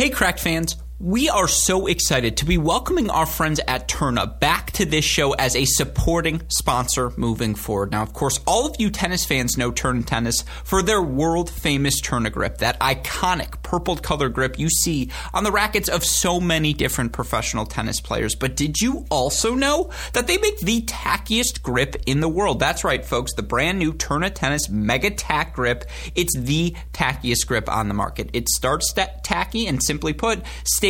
Hey, Cracked fans. We are so excited to be welcoming our friends at Tourna back to this show as a supporting sponsor moving forward. Now, of course, all of you tennis fans know Tourna Tennis for their world famous Tourna grip, that iconic purple color grip you see on the rackets of so many different professional tennis players. But did you also know that they make the tackiest grip in the world? That's right, folks. The brand new Tourna Tennis Mega Tack grip. It's the tackiest grip on the market. It starts tacky and simply put, stays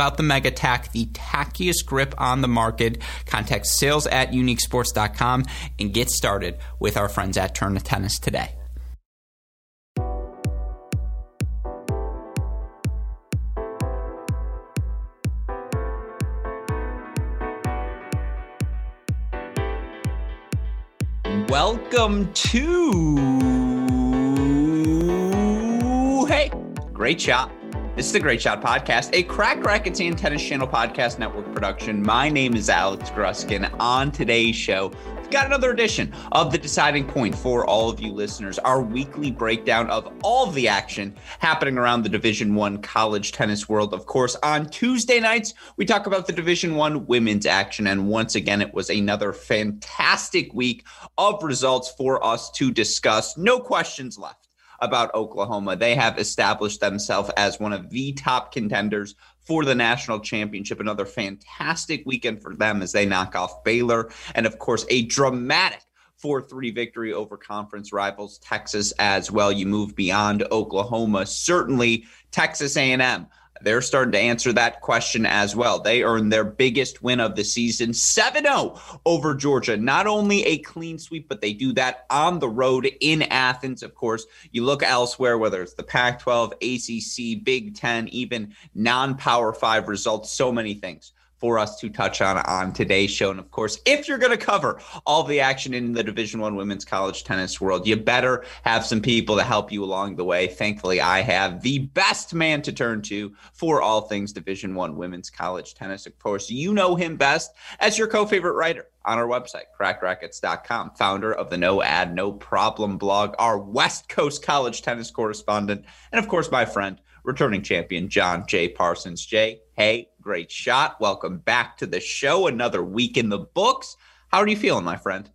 about the Mega Tack, the tackiest grip on the market. Contact sales at uniquesports.com and get started with our friends at Tourna Tennis today. Welcome to Hey, great shot this is the Great Shot Podcast, a Crack Rackets and Tennis Channel Podcast Network production. My name is Alex Gruskin. On today's show, we've got another edition of The Deciding Point for all of you listeners, our weekly breakdown of all of the action happening around the Division One college tennis world. Of course, on Tuesday nights, we talk about the Division One women's action. And once again, it was another fantastic week of results for us to discuss. No questions left about Oklahoma. They have established themselves as one of the top contenders for the national championship. Another fantastic weekend for them as they knock off Baylor. And of course, a dramatic 4-3 victory over conference rivals Texas as well. You move beyond Oklahoma. Certainly Texas A&M they're starting to answer that question as well. They earned their biggest win of the season, 7 0 over Georgia. Not only a clean sweep, but they do that on the road in Athens. Of course, you look elsewhere, whether it's the Pac 12, ACC, Big Ten, even non Power Five results, so many things for us to touch on on today's show. And of course, if you're going to cover all the action in the Division One women's college tennis world, you better have some people to help you along the way. Thankfully, I have the best man to turn to for all things Division One women's college tennis. Of course, you know him best as your co-favorite writer on our website, crackrackets.com, founder of the No Ad, No Problem blog, our West Coast college tennis correspondent, and of course, my friend, returning champion John J. Parsons. Jay, hey, great shot. Welcome back to the show. Another week in the books. How are you feeling, my friend?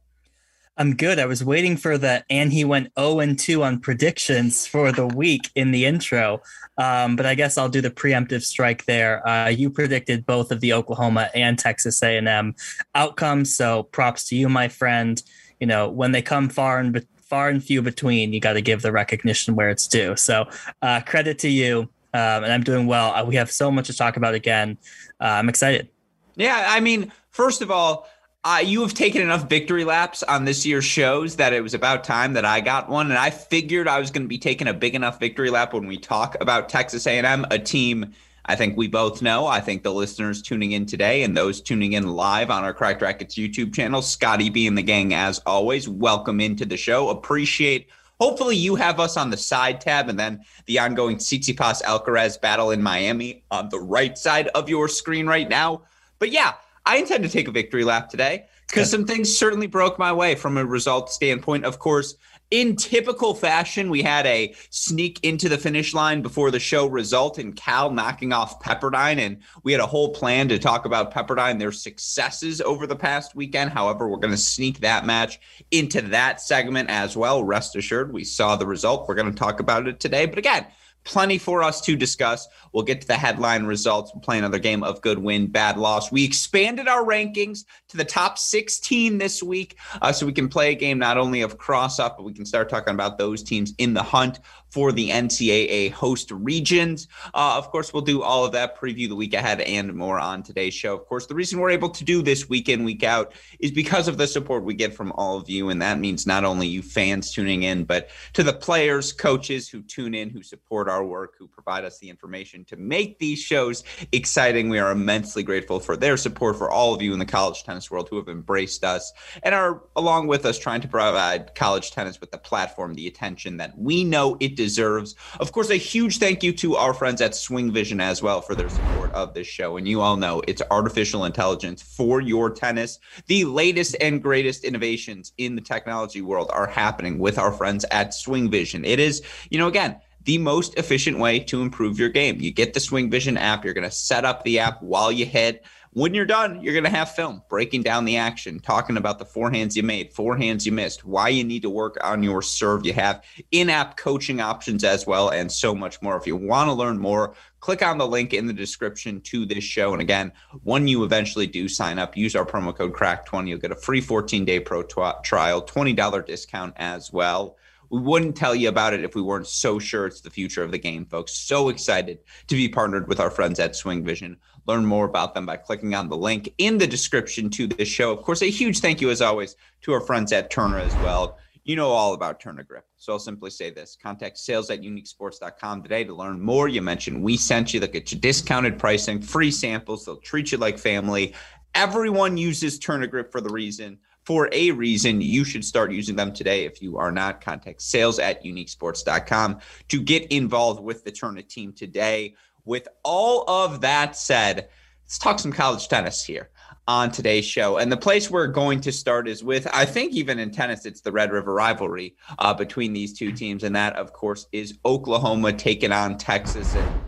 I'm good. I was waiting for the and he went 0 and 2 on predictions for the week in the intro. Um, but I guess I'll do the preemptive strike there. Uh, you predicted both of the Oklahoma and Texas A&M outcomes, so props to you, my friend. You know, when they come far and be- far and few between, you got to give the recognition where it's due. So uh, credit to you um, and I'm doing well. Uh, we have so much to talk about again. Uh, I'm excited. Yeah, I mean, first of all, uh, you have taken enough victory laps on this year's shows that it was about time that I got one, and I figured I was going to be taking a big enough victory lap when we talk about Texas A&M, a team I think we both know. I think the listeners tuning in today and those tuning in live on our Cracked Rackets YouTube channel, Scotty B and the gang, as always, welcome into the show. Appreciate Hopefully, you have us on the side tab and then the ongoing Tsitsipas Alcaraz battle in Miami on the right side of your screen right now. But yeah, I intend to take a victory lap today because some things certainly broke my way from a result standpoint. Of course, in typical fashion, we had a sneak into the finish line before the show result in Cal knocking off Pepperdine. And we had a whole plan to talk about Pepperdine, their successes over the past weekend. However, we're going to sneak that match into that segment as well. Rest assured, we saw the result. We're going to talk about it today. But again, plenty for us to discuss. We'll get to the headline results. We'll play another game of good win, bad loss. We expanded our rankings to the top 16 this week uh, so we can play a game not only of cross up, but we can start talking about those teams in the hunt for the NCAA host regions. Uh, of course, we'll do all of that, preview the week ahead, and more on today's show. Of course, the reason we're able to do this week in, week out is because of the support we get from all of you. And that means not only you fans tuning in, but to the players, coaches who tune in, who support our work, who provide us the information to make these shows exciting. We are immensely grateful for their support, for all of you in the college tennis world who have embraced us and are along with us trying to provide college tennis with the platform, the attention that we know it deserves deserves. Of course, a huge thank you to our friends at Swing Vision as well for their support of this show. And you all know it's artificial intelligence for your tennis. The latest and greatest innovations in the technology world are happening with our friends at Swing Vision. It is, you know, again, the most efficient way to improve your game. You get the Swing Vision app, you're going to set up the app while you hit when you're done, you're going to have film breaking down the action, talking about the forehands you made, forehands you missed, why you need to work on your serve. You have in app coaching options as well, and so much more. If you want to learn more, click on the link in the description to this show. And again, when you eventually do sign up, use our promo code CRACK20. You'll get a free 14 day pro trial, $20 discount as well. We wouldn't tell you about it if we weren't so sure it's the future of the game, folks. So excited to be partnered with our friends at Swing Vision. Learn more about them by clicking on the link in the description to this show. Of course, a huge thank you, as always, to our friends at Tourna as well. You know all about Tourna Grip. So I'll simply say this contact sales at uniquesports.com today to learn more. You mentioned we sent you, they'll get you discounted pricing, free samples, they'll treat you like family. Everyone uses Tourna Grip for the reason for a reason, you should start using them today. If you are not, contact sales at uniquesports.com to get involved with the Tourna team today. With all of that said, let's talk some college tennis here on today's show. And the place we're going to start is with, I think, even in tennis, it's the Red River rivalry uh, between these two teams. And that, of course, is Oklahoma taking on Texas. And,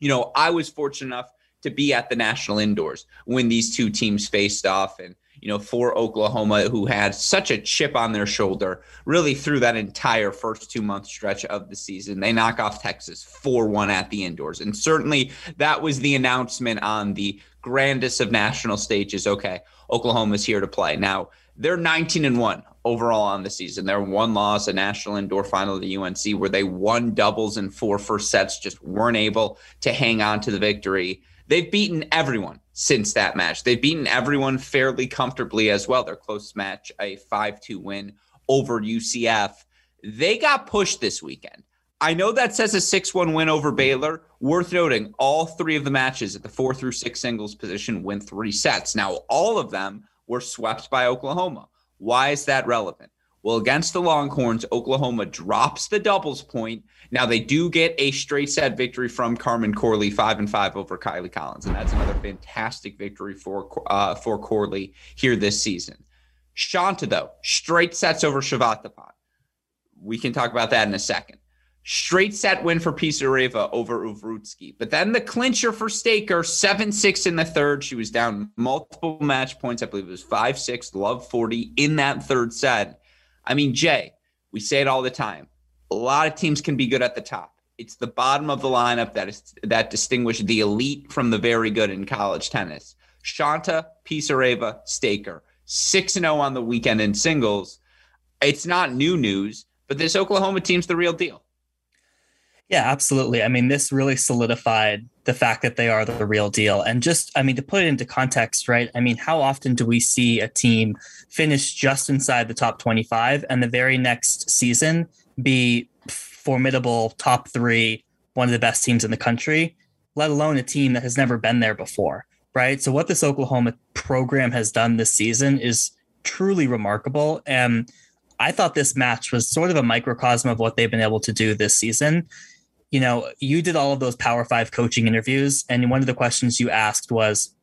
you know, I was fortunate enough to be at the national indoors when these two teams faced off. And, you know, for Oklahoma, who had such a chip on their shoulder really through that entire first two month stretch of the season. They knock off Texas 4 1 at the indoors. And certainly that was the announcement on the grandest of national stages. Okay, Oklahoma's here to play. Now, they're 19 and 1 overall on the season. They're one loss, a national indoor final the UNC, where they won doubles in four first sets, just weren't able to hang on to the victory. They've beaten everyone since that match. They've beaten everyone fairly comfortably as well. Their close match, a 5 2 win over UCF. They got pushed this weekend. I know that says a 6 1 win over Baylor. Worth noting, all three of the matches at the four through six singles position win three sets. Now, all of them were swept by Oklahoma. Why is that relevant? Well, against the Longhorns, Oklahoma drops the doubles point. Now they do get a straight set victory from Carmen Corley, five and five over Kylie Collins, and that's another fantastic victory for uh, for Corley here this season. Shanta though, straight sets over Chavatipon. We can talk about that in a second. Straight set win for Pisareva over Uvrutsky. But then the clincher for Staker, 7 6 in the third. She was down multiple match points. I believe it was 5 6, love 40 in that third set. I mean, Jay, we say it all the time. A lot of teams can be good at the top. It's the bottom of the lineup that is that distinguish the elite from the very good in college tennis. Shanta, Pisareva, Staker, 6 0 on the weekend in singles. It's not new news, but this Oklahoma team's the real deal. Yeah, absolutely. I mean, this really solidified the fact that they are the real deal. And just, I mean, to put it into context, right? I mean, how often do we see a team finish just inside the top 25 and the very next season be formidable top three, one of the best teams in the country, let alone a team that has never been there before, right? So, what this Oklahoma program has done this season is truly remarkable. And I thought this match was sort of a microcosm of what they've been able to do this season you know, you did all of those Power Five coaching interviews, and one of the questions you asked was,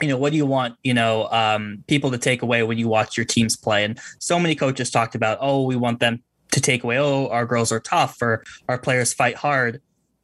you know, what do you want, you know, um, people to take away when you watch your teams play? And so many coaches talked about, oh, we want them to take away, oh, our girls are tough or our players fight hard.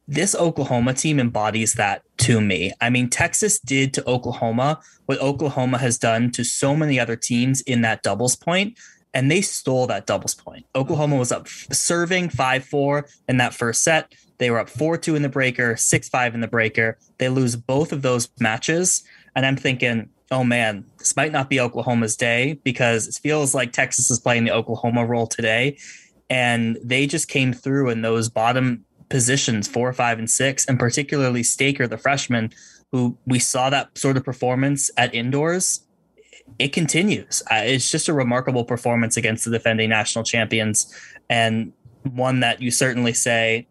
This Oklahoma team embodies that to me. I mean, Texas did to Oklahoma what Oklahoma has done to so many other teams in that doubles point and they stole that doubles point. Oklahoma was up serving 5 4 in that first set. They were up 4 2 in the breaker, 6 5 in the breaker. They lose both of those matches. And I'm thinking, oh man, this might not be Oklahoma's day because it feels like Texas is playing the Oklahoma role today. And they just came through in those bottom positions, four, five, and six, and particularly Staker, the freshman, who we saw that sort of performance at indoors. It continues. It's just a remarkable performance against the defending national champions, and one that you certainly say,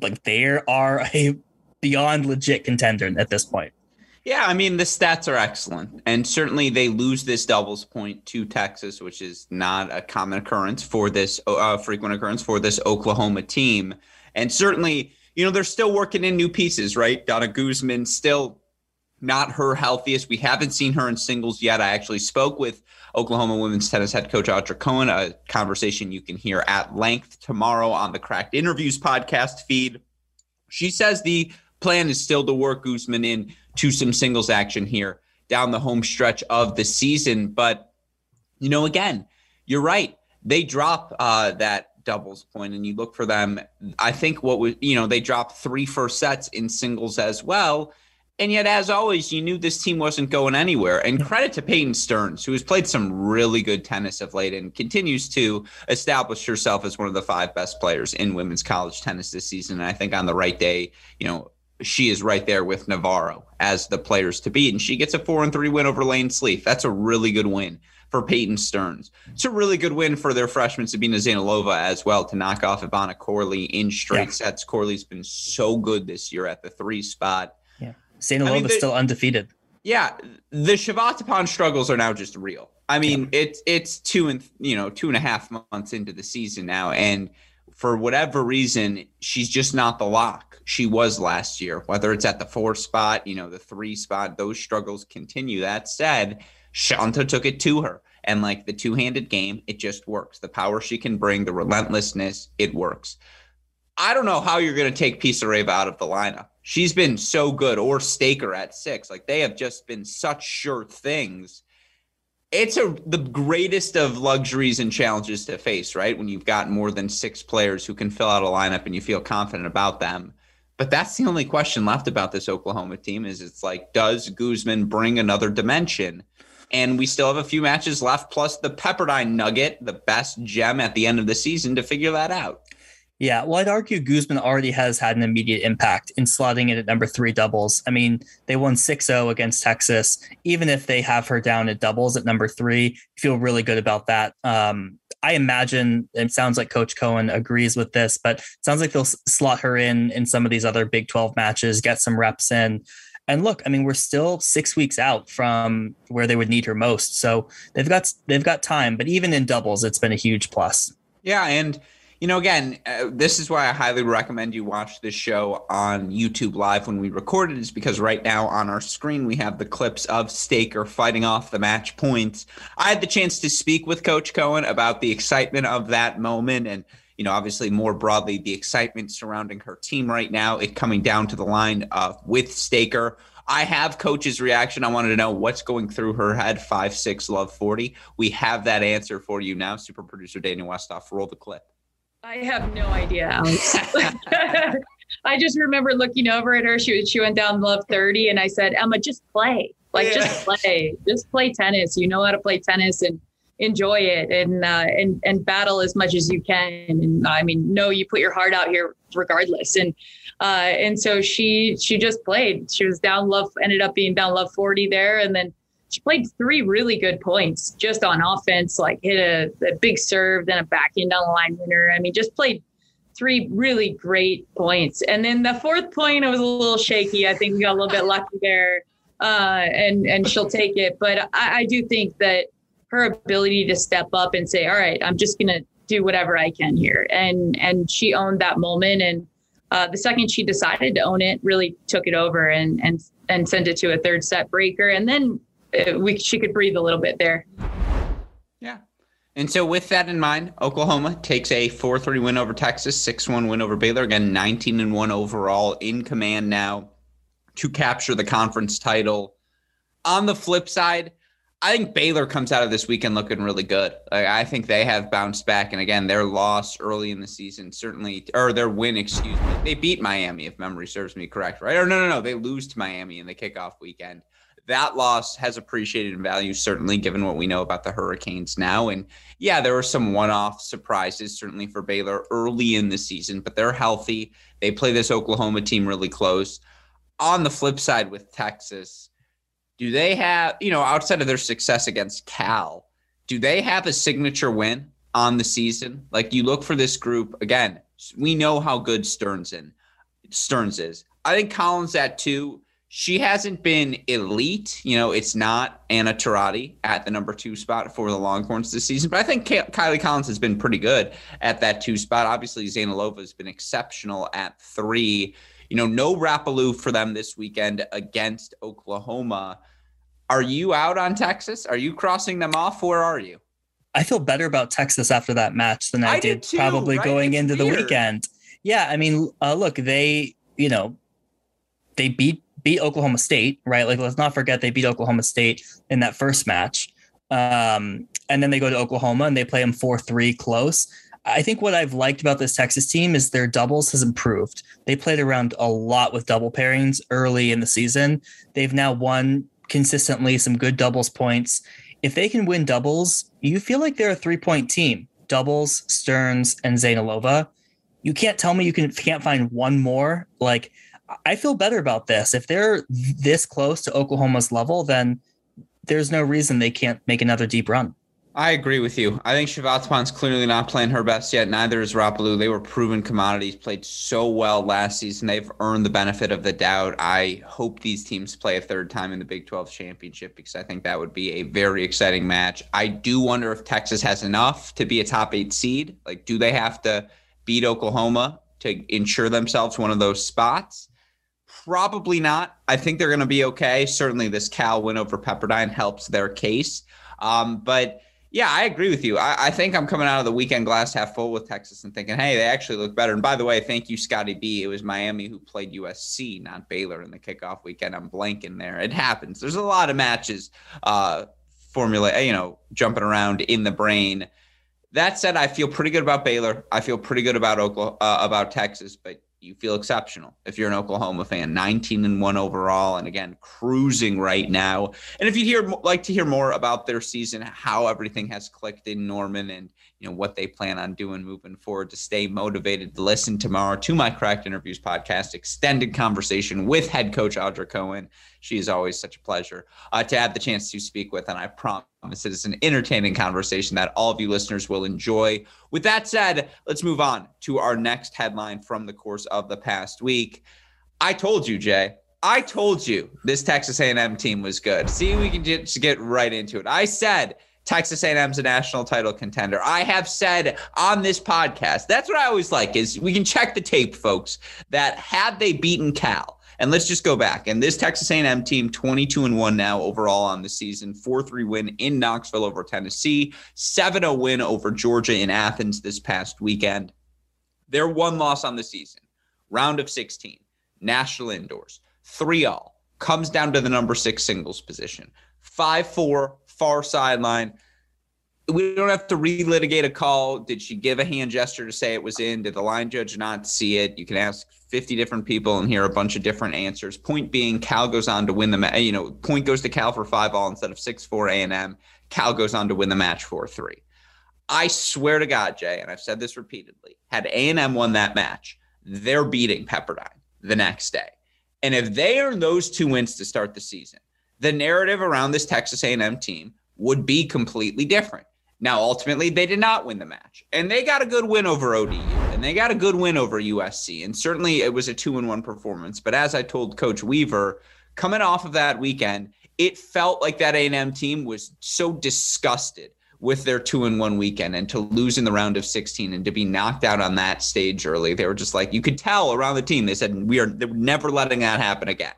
like, they are a beyond legit contender at this point. Yeah, I mean the stats are excellent, and certainly they lose this doubles point to Texas, which is not a common occurrence for this uh, frequent occurrence for this Oklahoma team. And certainly, you know, they're still working in new pieces, right? Dana Guzman still not her healthiest. We haven't seen her in singles yet. I actually spoke with Oklahoma women's tennis head coach Audra Cohen, a conversation you can hear at length tomorrow on the Cracked Interviews podcast feed. She says the plan is still to work Guzman in to some singles action here down the home stretch of the season. But, you know, again, you're right. They drop uh, that doubles point and you look for them. I think what was, you know, they dropped three first sets in singles as well. And yet, as always, you knew this team wasn't going anywhere. And credit to Peyton Stearns, who has played some really good tennis of late and continues to establish herself as one of the five best players in women's college tennis this season. And I think on the right day, you know, she is right there with Navarro as the players to beat. And she gets a four and three win over Layne Sleeth. That's a really good win for Peyton Stearns. It's a really good win for their freshman Sabina Zeynalova as well to knock off Ivana Corley in straight yeah. sets. Corley's been so good this year at the three spot. Yeah. Zeynalova's I mean, still undefeated. Yeah. The Chavatipon struggles are now just real. I mean, yeah. it's it's two and you know, two and a half months into the season now. And for whatever reason, she's just not the lock she was last year, whether it's at the four spot, you know, the three spot, those struggles continue. That said, Shanta took it to her. And like the two handed game, it just works. The power she can bring, the relentlessness, it works. I don't know how you're going to take Pisareva out of the lineup. She's been so good, or Staker at six. Like they have just been such sure things it's a the greatest of luxuries and challenges to face, right? When you've got more than six players who can fill out a lineup and you feel confident about them. But that's the only question left about this Oklahoma team is it's like, does Guzman bring another dimension? And we still have a few matches left, plus the Pepperdine Nugget, the best gem at the end of the season to figure that out. Yeah, well, I'd argue Guzman already has had an immediate impact in slotting in at number three doubles. I mean, they won 6 0 against Texas. Even if they have her down at doubles at number three, feel really good about that. Um, I imagine it sounds like Coach Cohen agrees with this, but sounds like they'll slot her in in some of these other Big 12 matches, get some reps in. And look, I mean, we're still six weeks out from where they would need her most, so they've got they've got time. But even in doubles, it's been a huge plus. Yeah, and you know, again, uh, this is why I highly recommend you watch this show on YouTube Live when we record it, is because right now on our screen we have the clips of Staker fighting off the match points. I had the chance to speak with Coach Cohen about the excitement of that moment and you know, obviously more broadly, the excitement surrounding her team right now, it coming down to the line uh, with Staker. I have coach's reaction. I wanted to know what's going through her head. Five, six, love 40. We have that answer for you now. Super producer Daniel Westoff, roll the clip. I have no idea, Alex. I just remember looking over at her. She she went down love 30 and I said, Emma, just play. Like yeah. just play. Just play tennis. You know how to play tennis and enjoy it and uh, and and battle as much as you can. And I mean, no, you put your heart out here regardless. And uh, and so she she just played. She was down love, ended up being down love 40 there, and then she played three really good points just on offense, like hit a, a big serve, then a backhand down the line winner. I mean, just played three really great points. And then the fourth point, it was a little shaky. I think we got a little bit lucky there, uh, and and she'll take it. But I, I do think that her ability to step up and say, "All right, I'm just gonna do whatever I can here," and and she owned that moment. And uh, the second she decided to own it, really took it over and and and sent it to a third set breaker. And then Uh, we she could breathe a little bit there. Yeah. And so, with that in mind, Oklahoma takes a 4 3 win over Texas, 6 1 win over Baylor. Again, 19 and 1 overall in command now to capture the conference title. On the flip side, I think Baylor comes out of this weekend looking really good. Like, I think they have bounced back. And again, their loss early in the season certainly, or their win, excuse me, they beat Miami, if memory serves me correct, right? Or no, no, no, they lose to Miami in the kickoff weekend. That loss has appreciated in value, certainly, given what we know about the Hurricanes now. And yeah, there were some one off surprises, certainly for Baylor early in the season, but they're healthy. They play this Oklahoma team really close. On the flip side with Texas, do they have, you know, outside of their success against Cal, do they have a signature win on the season? Like you look for this group again, we know how good Stearns in Stearns is. I think Collins at two. She hasn't been elite. You know, it's not Anna Turati at the number two spot for the Longhorns this season, but I think Kylie Collins has been pretty good at that two spot. Obviously, Zeynalova has been exceptional at three. You know, no Rapoport for them this weekend against Oklahoma. Are you out on Texas? Are you crossing them off? Where are you? I feel better about Texas after that match than I, I did, too, probably right? going it's into weird. the weekend. Yeah, I mean, uh, look, they, you know, they beat beat Oklahoma State, right? Like, let's not forget they beat Oklahoma State in that first match. Um, and then they go to Oklahoma and they play them 4 3 close. I think what I've liked about this Texas team is their doubles has improved. They played around a lot with double pairings early in the season. They've now won consistently some good doubles points. If they can win doubles, you feel like they're a three point team. Doubles, Stearns, and Zeynalova. You can't tell me you can can't find one more. Like I feel better about this. If they're this close to Oklahoma's level, then there's no reason they can't make another deep run. I agree with you. I think Shavatsman's clearly not playing her best yet. Neither is Rapoport. They were proven commodities, played so well last season. They've earned the benefit of the doubt. I hope these teams play a third time in the Big 12 championship because I think that would be a very exciting match. I do wonder if Texas has enough to be a top eight seed. Like, do they have to beat Oklahoma to ensure themselves one of those spots? Probably not. I think they're going to be okay. Certainly, this Cal win over Pepperdine helps their case. Um, but yeah, I agree with you. I, I, think I'm coming out of the weekend glass half full with Texas and thinking, hey, they actually look better. And by the way, thank you, Scotty B. It was Miami who played USC, not Baylor, in the kickoff weekend. I'm blanking there. It happens. There's a lot of matches, uh, formula, you know, jumping around in the brain. That said, I feel pretty good about Baylor. I feel pretty good about Oklahoma, uh, about Texas, but you feel exceptional if you're an Oklahoma fan. 19 and one overall, and again cruising right now. And if you hear like to hear more about their season, how everything has clicked in Norman, and you know what they plan on doing moving forward to stay motivated to listen tomorrow to my cracked interviews podcast extended conversation with head coach audra cohen she is always such a pleasure uh, to have the chance to speak with and i promise it is an entertaining conversation that all of you listeners will enjoy with that said let's move on to our next headline from the course of the past week i told you jay I told you this Texas A&M team was good. See, we can just get right into it. I said Texas A&M's a national title contender. I have said on this podcast, that's what I always like is we can check the tape, folks, that had they beaten Cal, and let's just go back. And this Texas A&M team, 22 and 1 now overall on the season, 4-3 win in Knoxville over Tennessee, 7-0 win over Georgia in Athens this past weekend. Their one loss on the season, round of 16, national indoors, 3 all, comes down to the number six singles position. 5 4 far sideline. We don't have to relitigate a call. Did she give a hand gesture to say it was in? Did the line judge not see it? You can ask 50 different people and hear a bunch of different answers. Point being, Cal goes on to win the match. You know, point goes to Cal for five all instead of six four A and M. Cal goes on to win the match four three. I swear to God, Jay, and I've said this repeatedly. Had A and M won that match, they're beating Pepperdine the next day. And if they earn those two wins to start the season, the narrative around this Texas A&M team would be completely different. Now, ultimately, they did not win the match, and they got a good win over ODU, and they got a good win over USC, and certainly it was a two-in-one performance. But as I told Coach Weaver, coming off of that weekend, it felt like that A&M team was so disgusted with their two in one weekend, and to lose in the round of 16 and to be knocked out on that stage early, they were just like you could tell around the team. They said we are never letting that happen again.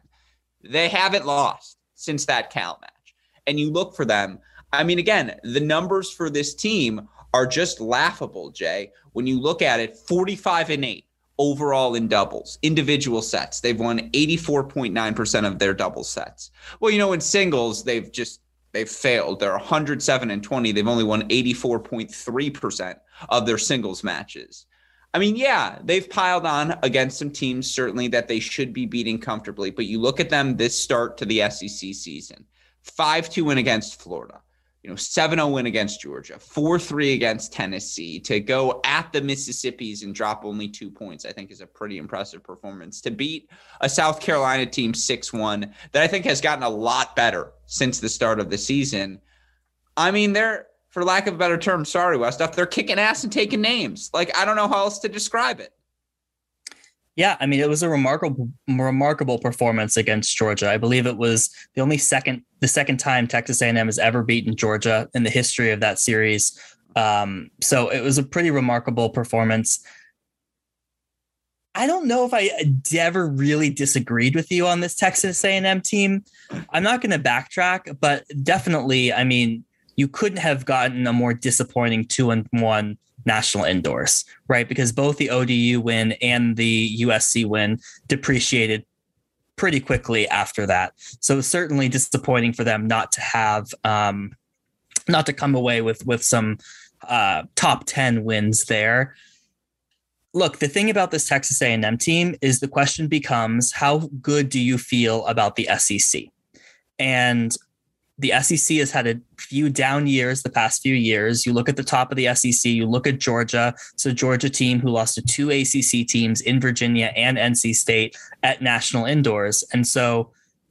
They haven't lost since that Cal match. And you look for them. I mean, again, the numbers for this team are just laughable, Jay. When you look at it, 45 and 8 overall in doubles, individual sets. They've won 84.9% of their double sets. Well, you know, in singles, they've just They've failed. They're 107 and 20. They've only won 84.3% of their singles matches. I mean, yeah, they've piled on against some teams certainly that they should be beating comfortably, but you look at them this start to the SEC season 5 2 win against Florida, you know, 7 0 win against Georgia, 4 3 against Tennessee. To go at the Mississippis and drop only two points, I think is a pretty impressive performance. To beat a South Carolina team 6 1 that I think has gotten a lot better since the start of the season. I mean, they're for lack of a better term, sorry, West, they're kicking ass and taking names. Like, I don't know how else to describe it. Yeah, I mean, it was a remarkable, remarkable performance against Georgia. I believe it was the only second, the second time Texas A&M has ever beaten Georgia in the history of that series. Um, so it was a pretty remarkable performance. I don't know if I ever really disagreed with you on this Texas A&M team. I'm not going to backtrack, but definitely, I mean, you couldn't have gotten a more disappointing two and one national indoors, right? Because both the ODU win and the USC win depreciated pretty quickly after that. So certainly disappointing for them not to have, um, not to come away with with some uh, top ten wins there. Look, the thing about this Texas A&M team is the question becomes how good do you feel about the SEC? And the SEC has had a few down years the past few years. You look at the top of the SEC, you look at Georgia. So Georgia team who lost to two ACC teams in Virginia and NC State at national indoors. And so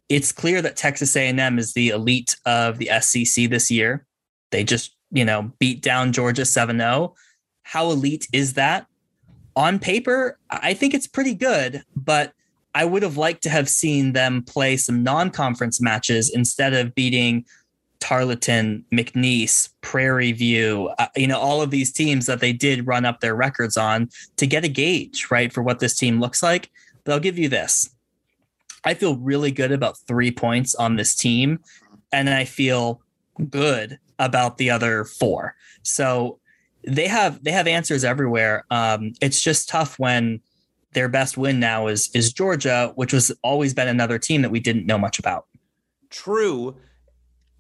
it's clear that Texas A&M is the elite of the SEC this year. They just, you know, beat down Georgia 7-0. How elite is that? On paper, I think it's pretty good, but I would have liked to have seen them play some non-conference matches instead of beating Tarleton, McNeese, Prairie View, uh, you know, all of these teams that they did run up their records on to get a gauge, right, for what this team looks like. But I'll give you this. I feel really good about three points on this team, and I feel good about the other four. So they have they have answers everywhere. Um, it's just tough when their best win now is is Georgia, which was always been another team that we didn't know much about. True.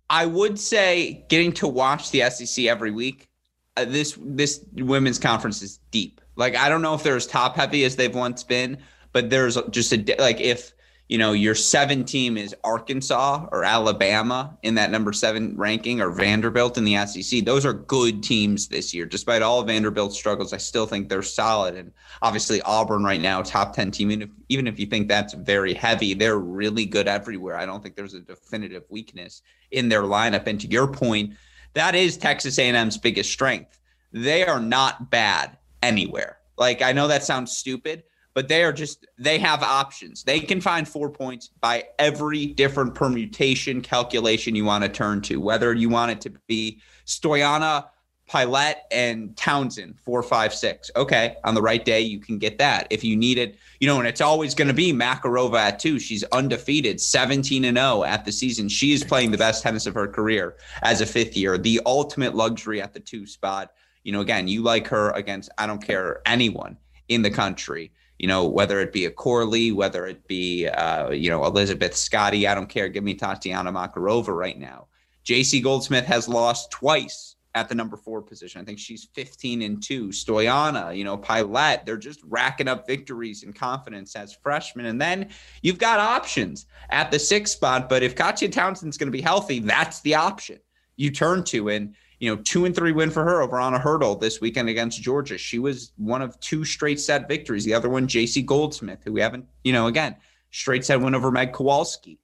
I would say getting to watch the SEC every week. Uh, this this women's conference is deep. Like I don't know if they're as top heavy as they've once been, but there's just a like if you know, your seven team is Arkansas or Alabama in that number seven ranking or Vanderbilt in the SEC. Those are good teams this year. Despite all Vanderbilt's struggles, I still think they're solid. And obviously, Auburn right now, top 10 team. Even if, even if you think that's very heavy, they're really good everywhere. I don't think there's a definitive weakness in their lineup. And to your point, that is Texas A&M's biggest strength. They are not bad anywhere. Like, I know that sounds stupid but they are just they have options. They can find four points by every different permutation calculation you want to turn to, whether you want it to be Stoyana, Pielet, and Townsend, four, five, six. Okay, on the right day, you can get that. If you need it, you know, and it's always going to be Makarova at two. She's undefeated, 17 and 0 at the season. She is playing the best tennis of her career as a fifth year, the ultimate luxury at the two spot. You know, again, you like her against, I don't care, anyone in the country you know, whether it be a Corley, whether it be, uh, you know, Elizabeth Scotty, I don't care. Give me Tatiana Makarova right now. Jayci Goldsmith has lost twice at the number four position. I think she's 15 and two. Stoyana, you know, Pilette, they're just racking up victories and confidence as freshmen. And then you've got options at the sixth spot. But if Katya Townsend's going to be healthy, that's the option you turn to. And you know, two and three win for her over on a hurdle this weekend against Georgia. She was one of two straight set victories. The other one, Jayci Goldsmith, who we haven't, you know, again, straight set win over Meg Kowalski.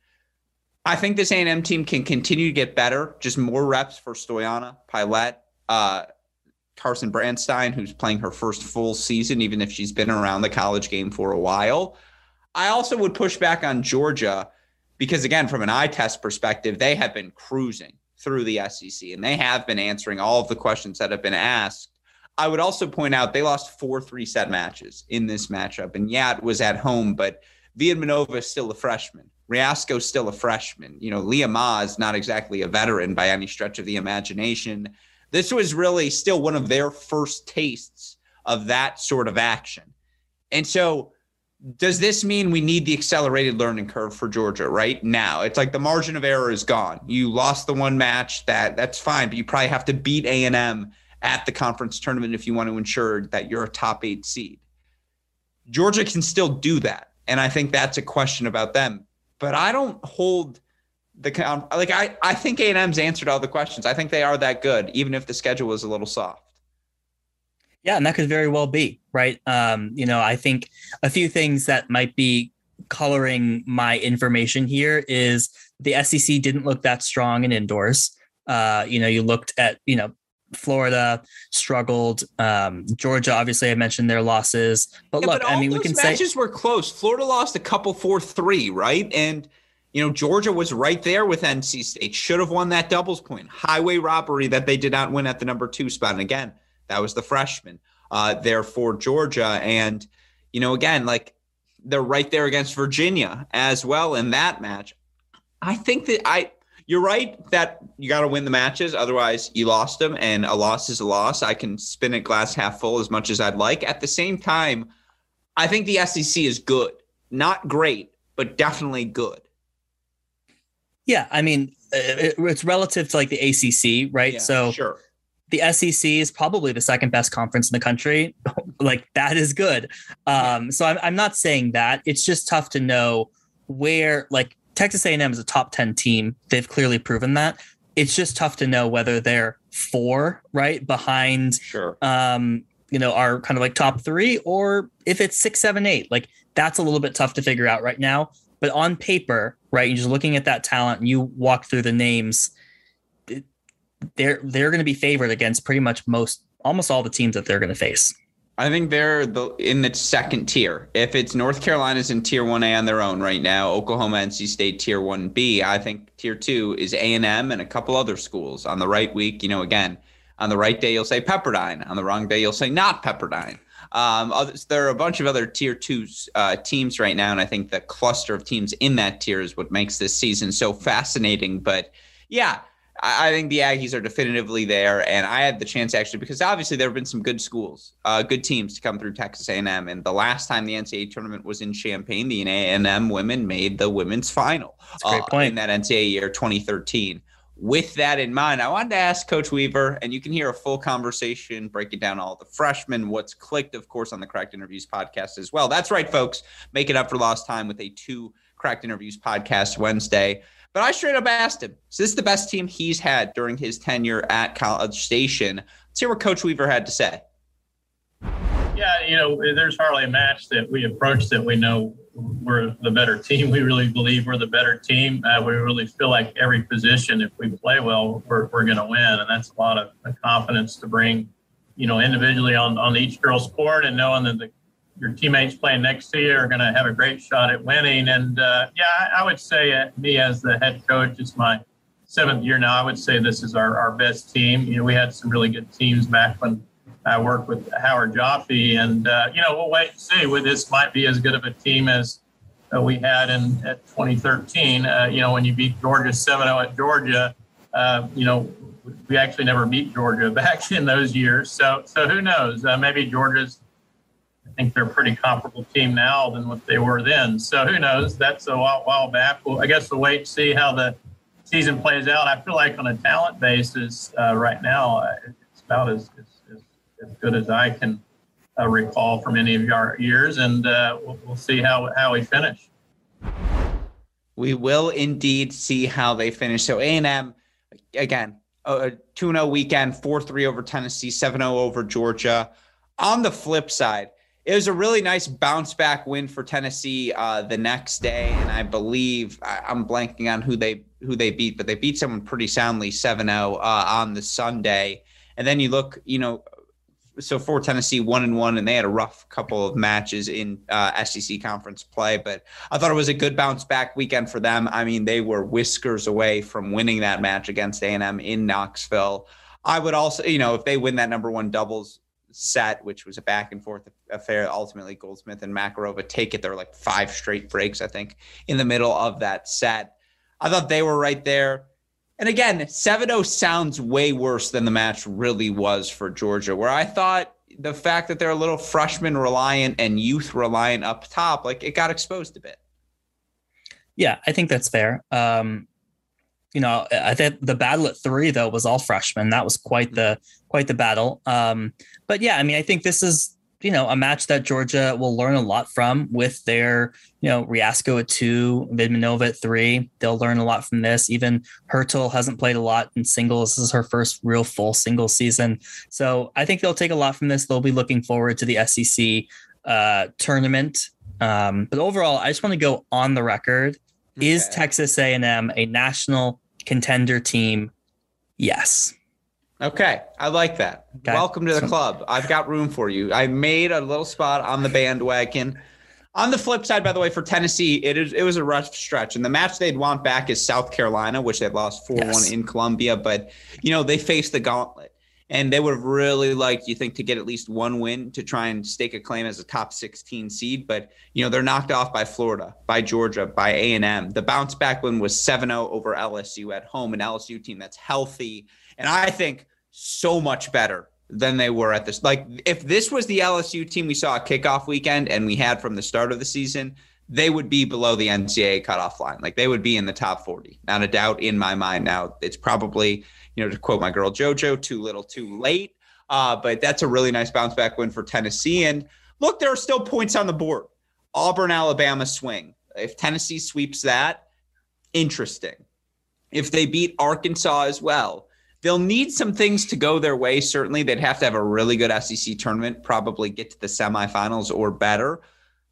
I think this A&M team can continue to get better, just more reps for Stoyana, Pielet, uh, Carson Branstine, who's playing her first full season, even if she's been around the college game for a while. I also would push back on Georgia because, again, from an eye test perspective, they have been cruising through the SEC, and they have been answering all of the questions that have been asked. I would also point out they lost four three set matches in this matchup. And yeah, it was at home, but Vidmanova is still a freshman. Reasco's still a freshman. You know, Leah Ma is not exactly a veteran by any stretch of the imagination. This was really still one of their first tastes of that sort of action. And so does this mean we need the accelerated learning curve for Georgia right now? It's like the margin of error is gone. You lost the one match that that's fine, but you probably have to beat A&M at the conference tournament if you want to ensure that you're a top 8 seed. Georgia can still do that, and I think that's a question about them. But I don't hold the like I I think A&M's answered all the questions. I think they are that good even if the schedule is a little soft. Yeah, and that could very well be right. Um, you know, I think a few things that might be coloring my information here is the SEC didn't look that strong in indoors. Uh, you know, you looked at you know Florida struggled. Um, Georgia, obviously, I mentioned their losses, but yeah, look, but I mean, we can say matches were close. Florida lost a couple four three, right? And you know, Georgia was right there with NC State. Should have won that doubles point. Highway robbery that they did not win at the number two spot. And again, that was the freshman uh, there for Georgia. And, you know, again, like they're right there against Virginia as well in that match. I think that I, you're right that you got to win the matches. Otherwise, you lost them, and a loss is a loss. I can spin it glass half full as much as I'd like. At the same time, I think the SEC is good. Not great, but definitely good. Yeah. I mean, it's relative to like the ACC, right? Yeah, so, sure the SEC is probably the second best conference in the country. like that is good. Um, so I'm, I'm not saying that. It's just tough to know where like Texas A&M is a top 10 team. They've clearly proven that. It's just tough to know whether they're four right behind, sure. um, you know, our kind of like top three, or if it's six, seven, eight. Like that's a little bit tough to figure out right now. But on paper, right, you're just looking at that talent and you walk through the names they're they're going to be favored against pretty much most almost all the teams that they're going to face. I think they're the in the second tier. If it's North Carolina's in tier one A on their own right now, Oklahoma, NC State tier one B. I think tier two is A and a couple other schools. On the right week, you know, again, on the right day you'll say Pepperdine. On the wrong day you'll say not Pepperdine. Um, others, there are a bunch of other tier two uh, teams right now, and I think the cluster of teams in that tier is what makes this season so fascinating. But yeah, I, think the Aggies are definitively there, and I had the chance actually because obviously there have been some good schools, uh, good teams to come through Texas A&M. And the last time the NCAA tournament was in Champaign, the A&M women made the women's final uh, in that NCAA year 2013. With that in mind, I wanted to ask Coach Weaver, and you can hear a full conversation breaking down all the freshmen, what's clicked, of course, on the Cracked Interviews podcast as well. That's right, folks. Make it up for lost time with a two Cracked Interviews podcast Wednesday. But I straight up asked him, is this the best team he's had during his tenure at College Station? Let's hear what Coach Weaver had to say. Yeah, you know, there's hardly a match that we approach that we know we're the better team. We really believe we're the better team. Uh, we really feel like every position, if we play well, we're, we're going to win. And that's a lot of confidence to bring, you know, individually on, on each girl's court and knowing that the your teammates playing next you are going to have a great shot at winning. And uh, yeah, I, would say uh, me as the head coach, it's my seventh year now. I would say this is our, our best team. You know, we had some really good teams back when I worked with Howard Joffe, and uh, you know, we'll wait and see. With this, might be as good of a team as uh, we had in at 2013. Uh, you know, when you beat Georgia 7-0 at Georgia, uh, you know, we actually never beat Georgia back in those years. So, so who knows? maybe Georgia's think they're a pretty comparable team now than what they were then. So who knows? That's a while, while back. Well, I guess we'll wait to see how the season plays out. I feel like on a talent basis uh, right now, uh, it's about as, as, as, good as I can uh, recall from any of our years, and uh, we'll, we'll see how, how we finish. We will indeed see how they finish. So A&M, again, a 2-0 weekend, 4-3 over Tennessee, 7-0 over Georgia. On the flip side, it was a really nice bounce back win for Tennessee uh, the next day, and I believe I, am blanking on who they who they beat, but they beat someone pretty soundly 7-0 uh, on the Sunday. And then you look, you know, so for Tennessee, one and one, and they had a rough couple of matches in uh, SEC conference play, but I thought it was a good bounce back weekend for them. I mean, they were whiskers away from winning that match against A&M in Knoxville. I would also, you know, if they win that number one doubles set, which was a back and forth affair. Ultimately, Goldsmith and Makarova take it. There were like five straight breaks, I think, in the middle of that set. I thought they were right there. And again, 7 0 sounds way worse than the match really was for Georgia, where I thought the fact that they're a little freshman reliant and youth reliant up top, like it got exposed a bit. Yeah, I think that's fair. Um, you know, I think the battle at three though was all freshmen. That was quite the quite the battle. Um, but yeah, I mean, I think this is you know a match that Georgia will learn a lot from with their you know Reasco at two, Vidmanova at three. They'll learn a lot from this. Even Hertel hasn't played a lot in singles. This is her first real full single season, so I think they'll take a lot from this. They'll be looking forward to the SEC uh, tournament. Um, but overall, I just want to go on the record Okay. Is Texas A&M a national contender team? Yes. Okay, I like that. Okay. Welcome to the club. I've got room for you. I made a little spot on the bandwagon. On the flip side, by the way, for Tennessee, it is it was a rough stretch, and the match they'd want back is South Carolina, which they lost four one in Columbia. But you know they faced the gauntlet and they would have really liked you think to get at least one win to try and stake a claim as a top 16 seed but you know they're knocked off by florida by georgia by a&m the bounce back win was 7-0 over lsu at home an lsu team that's healthy and i think so much better than they were at this like if this was the lsu team we saw a kickoff weekend and we had from the start of the season they would be below the ncaa cutoff line like they would be in the top 40 not a doubt in my mind now it's probably you know, to quote my girl JoJo, too little, too late. Uh, but that's a really nice bounce back win for Tennessee. And look, there are still points on the board. Auburn, Alabama swing. If Tennessee sweeps that, interesting. If they beat Arkansas as well, they'll need some things to go their way. Certainly, they'd have to have a really good SEC tournament, probably get to the semifinals or better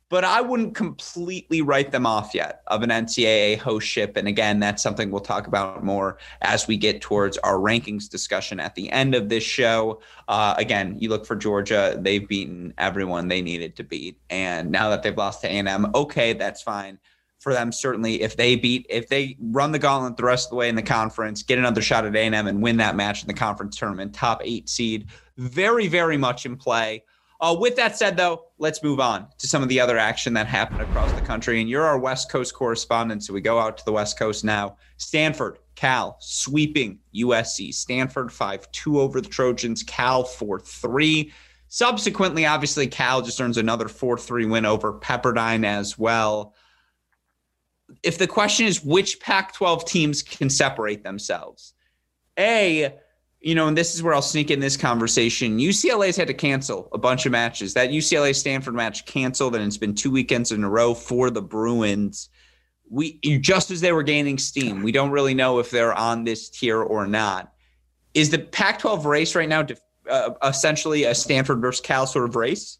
but I wouldn't completely write them off yet of an NCAA hostship. And again, that's something we'll talk about more as we get towards our rankings discussion at the end of this show. Uh, again, you look for Georgia; they've beaten everyone they needed to beat, and now that they've lost to A&M, okay, that's fine for them. Certainly, if they beat, if they run the gauntlet the rest of the way in the conference, get another shot at A&M, and win that match in the conference tournament, top eight seed, very, very much in play. Uh, with that said, though, let's move on to some of the other action that happened across the country. And you're our West Coast correspondent, so we go out to the West Coast now. Stanford, Cal sweeping USC. Stanford 5 2 over the Trojans, Cal 4 3. Subsequently, obviously, Cal just earns another 4 3 win over Pepperdine as well. If the question is which Pac 12 teams can separate themselves, A, you know, and this is where I'll sneak in this conversation. UCLA's had to cancel a bunch of matches. That UCLA Stanford match canceled, and it's been two weekends in a row for the Bruins. We just as they were gaining steam, we don't really know if they're on this tier or not. Is the Pac-12 race right now uh, essentially a Stanford versus Cal sort of race?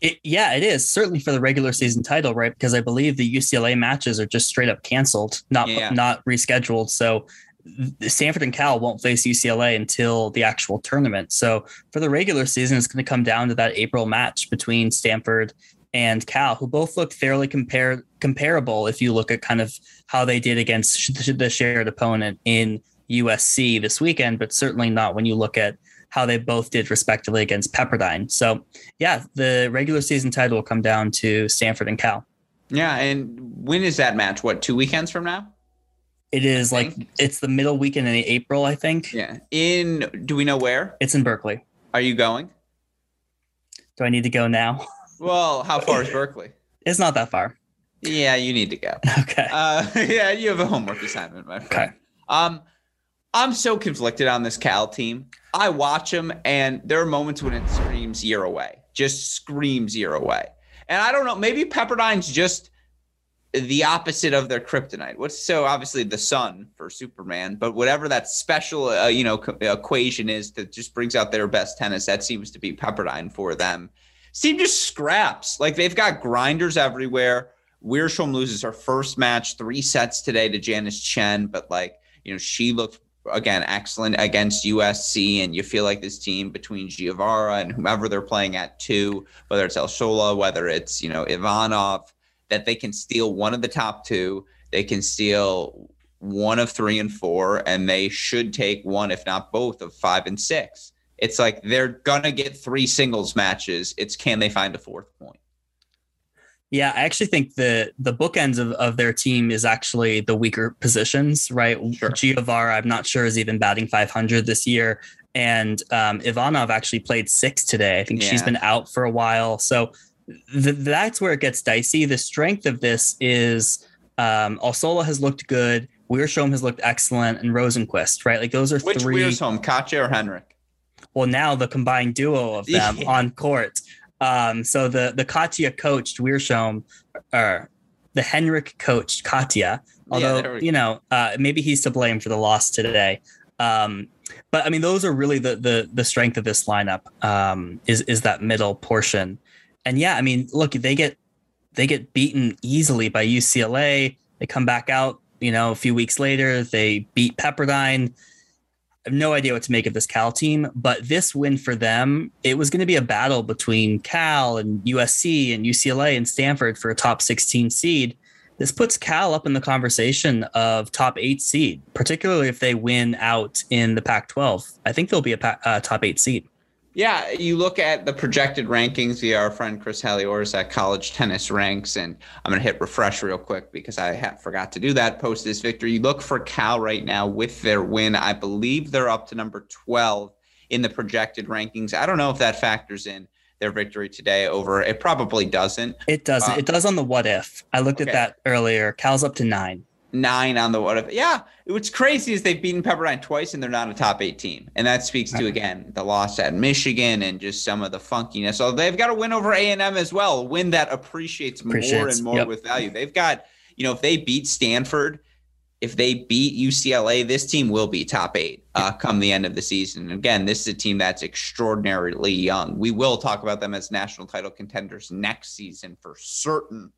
It, yeah, it is certainly for the regular season title, right? Because I believe the UCLA matches are just straight up canceled, not yeah. not rescheduled. So Stanford and Cal won't face UCLA until the actual tournament. So for the regular season, it's going to come down to that April match between Stanford and Cal, who both look fairly compare, comparable if you look at kind of how they did against the shared opponent in USC this weekend, but certainly not when you look at how they both did respectively against Pepperdine. So, yeah, the regular season title will come down to Stanford and Cal. Yeah, and when is that match? What two weekends from now? It is like it's the middle weekend in April, I think. Yeah. In do we know where? It's in Berkeley. Are you going? Do I need to go now? Well, how far is Berkeley? It's not that far. Yeah, you need to go. Okay. Uh, yeah, you have a homework assignment, my friend. Okay. Um, I'm so conflicted on this Cal team. I watch them, and there are moments when it screams year away, just screams year away. And I don't know, maybe Pepperdine's just the opposite of their kryptonite. What's so obviously the sun for Superman, but whatever that special, uh, you know, co- equation is that just brings out their best tennis, that seems to be Pepperdine for them. Team just scraps. Like they've got grinders everywhere. Wiersholm loses her first match, three sets today to Janice Chen, but like, you know, she looked again excellent against USC, and you feel like this team between Giavara and whomever they're playing at two, whether it's Oshola, whether it's you know Ivanov, that they can steal one of the top two. They can steal one of three and four, and they should take one, if not both, of five and six. It's like they're gonna get three singles matches. It's can they find a fourth point? Yeah, I actually think the the bookends of, of their team is actually the weaker positions, right? Sure. Giavara, I'm not sure is even batting 500 this year, and um, Ivanov actually played six today. I think she's been out for a while, so th- that's where it gets dicey. The strength of this is um, Alsola has looked good, Wiersholm has looked excellent, and Rosenqvist, right? Like those are Which three. Wiersholm, Katja or Henrik? well now the combined duo of them Yeah. on court um so the the katya coached Wiersholm or the henrik coached katya although we you know uh maybe he's to blame for the loss today. Um but i mean those are really the the the strength of this lineup um is is that middle portion. And yeah i mean look they get they get beaten easily by ucla they come back out you know a few weeks later they beat pepperdine I have no idea what to make of this Cal team, but this win for them, it was going to be a battle between Cal and USC and UCLA and Stanford for a top 16 seed. This puts Cal up in the conversation of top eight seed, particularly if they win out in the Pac 12. I think they'll be a uh, top eight seed. Yeah, you look at the projected rankings via our friend Chris Heliors at College Tennis Ranks, and I'm going to hit refresh real quick because I forgot to do that post this victory. You look for Cal right now with their win. I believe they're up to number 12 in the projected rankings. I don't know if that factors in their victory today over. It probably doesn't. It doesn't. Uh, it does on the what if. I looked okay. at that earlier. Cal's up to nine. Nine on the what if? Yeah, what's crazy is they've beaten Pepperdine twice and they're not a top eight team, and that speaks to again the loss at Michigan and just some of the funkiness. So they've got a win over A and M as well, a win that appreciates more and more yep. with value. They've got you know if they beat Stanford, if they beat UCLA, this team will be top eight uh, come the end of the season. And again, this is a team that's extraordinarily young. We will talk about them as national title contenders next season for certain.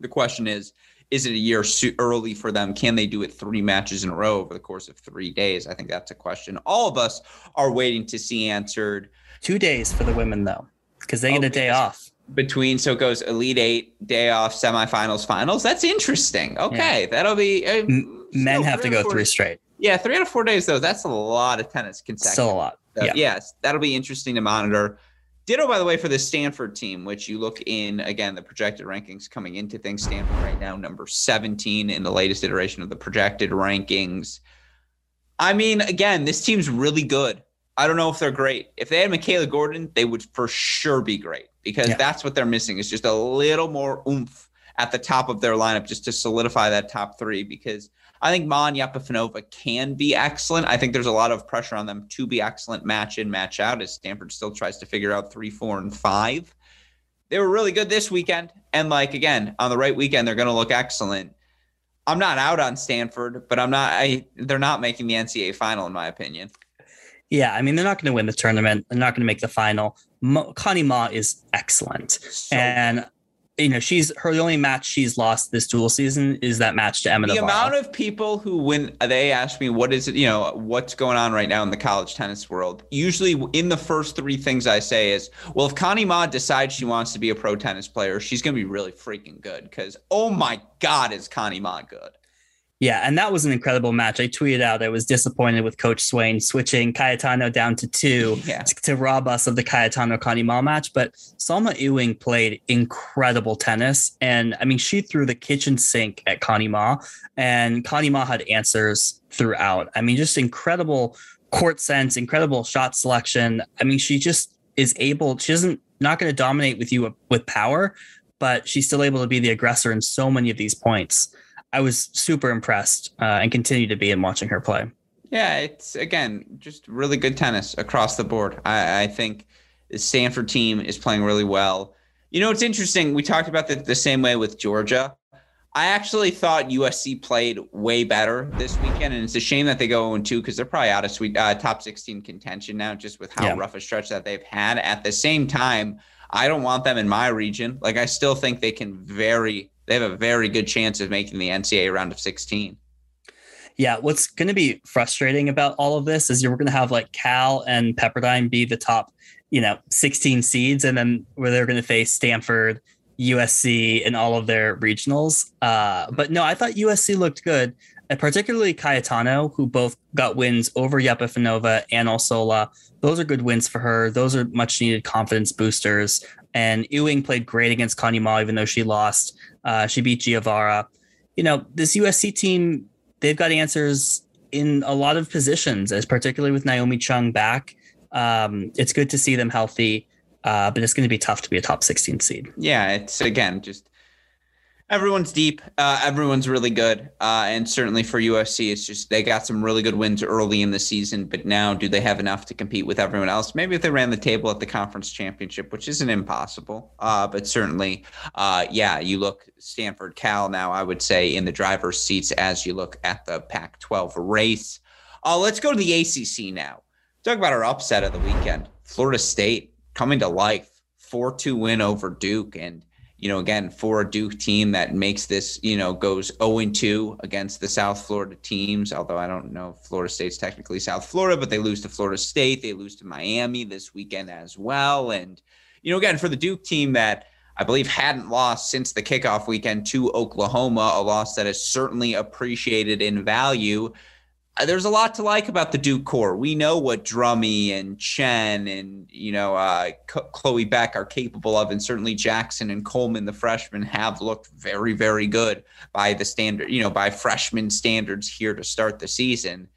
The question is, is it a year early for them? Can they do it three matches in a row over the course of three days? I think that's a question all of us are waiting to see answered Two days for the women, though, because they get a day off. between. So it goes Elite Eight, day off, semifinals, finals. That's interesting. Okay, that'll be. Uh, Men have to go three straight. Yeah, three out of four days though. That's a lot of tennis consecutive. Still a lot. So, Yeah. Yes, that'll be interesting to monitor. Ditto, by the way, for the Stanford team, which you look in again, the projected rankings coming into things. Stanford right now, number 17 in the latest iteration of the projected rankings. I mean, again, this team's really good. I don't know if they're great. If they had Michaela Gordon, they would for sure be great because Yeah. that's what they're missing is just a little more oomph at the top of their lineup just to solidify that top three because I think Ma and Yepifanova can be excellent. I think there's a lot of pressure on them to be excellent match in, match out as Stanford still tries to figure out three, four, and five. They were really good this weekend. And like again, on the right weekend, they're gonna look excellent. I'm not out on Stanford, but I'm not I they're not making the NCAA final, in my opinion. Yeah, I mean they're not going to win the tournament. They're not going to make the final. Mo- Connie Ma is excellent, So and you know she's her the only match she's lost this dual season is that match to Emma the Navarro. amount of people who when they ask me what is it you know what's going on right now in the college tennis world usually in the first three things i say is well if connie ma decides she wants to be a pro tennis player she's going to be really freaking good because oh my god is connie ma good yeah, and that was an incredible match. I tweeted out I was disappointed with Coach Swain switching Cayetano down to two yeah to, to rob us of the Cayetano Connie Ma match, but Salma Ewing played incredible tennis, and I mean she threw the kitchen sink at Connie Ma, and Connie Ma had answers throughout. I mean, just incredible court sense, incredible shot selection. I mean, she just is able. She isn't not going to dominate with you with power, but she's still able to be the aggressor in so many of these points. I was super impressed uh, and continue to be in watching her play. Yeah, it's again just really good tennis across the board. I, I think the Stanford team is playing really well. You know, it's interesting. We talked about the, the same way with Georgia. I actually thought USC played way better this weekend, and it's a shame that they go 0 2 because they're probably out of sweet uh, top 16 contention now, just with how Yeah. rough a stretch that they've had. At the same time, I don't want them in my region. Like, I still think they can very, they have a very good chance of making the NCAA round of 16. Yeah, what's going to be frustrating about all of this is you're going to have like Cal and Pepperdine be the top, you know, 16 seeds, and then where they're going to face Stanford, USC, and all of their regionals. Uh, but no, I thought USC looked good, and particularly Cayetano, who both got wins over Yepifanova and Alsola. Those are good wins for her. Those are much needed confidence boosters. And Ewing played great against Connie Ma, even though she lost. Uh, she beat Giavara. You know, this USC team they've got answers in a lot of positions, as particularly with Naomi Chung back. Um, it's good to see them healthy, uh, but it's going to be tough to be a top 16 seed. Yeah, it's again just everyone's deep. Uh, everyone's really good. Uh, and certainly for USC, it's just they got some really good wins early in the season, but now do they have enough to compete with everyone else? Maybe if they ran the table at the conference championship, which isn't impossible, uh, but certainly, uh, yeah, you look Stanford, Cal now, I would say in the driver's seats as you look at the Pac 12 race. Uh, let's go to the ACC now. Talk about our upset of the weekend. Florida State coming to life, 4 2 win over Duke. And you know, again, for a Duke team that makes this, you know, goes 0 2 against the South Florida teams, although I don't know Florida State's technically South Florida, but they lose to Florida State. They lose to Miami this weekend as well. And, you know, again, for the Duke team that I believe hadn't lost since the kickoff weekend to Oklahoma, a loss that is certainly appreciated in value there's a lot to like about the Duke core. We know what Drummy and Chen and you know uh, Chloe Beck are capable of, and certainly Jackson and Coleman, the freshmen, have looked very, very good by the standard, you know, by freshman standards here to start the season.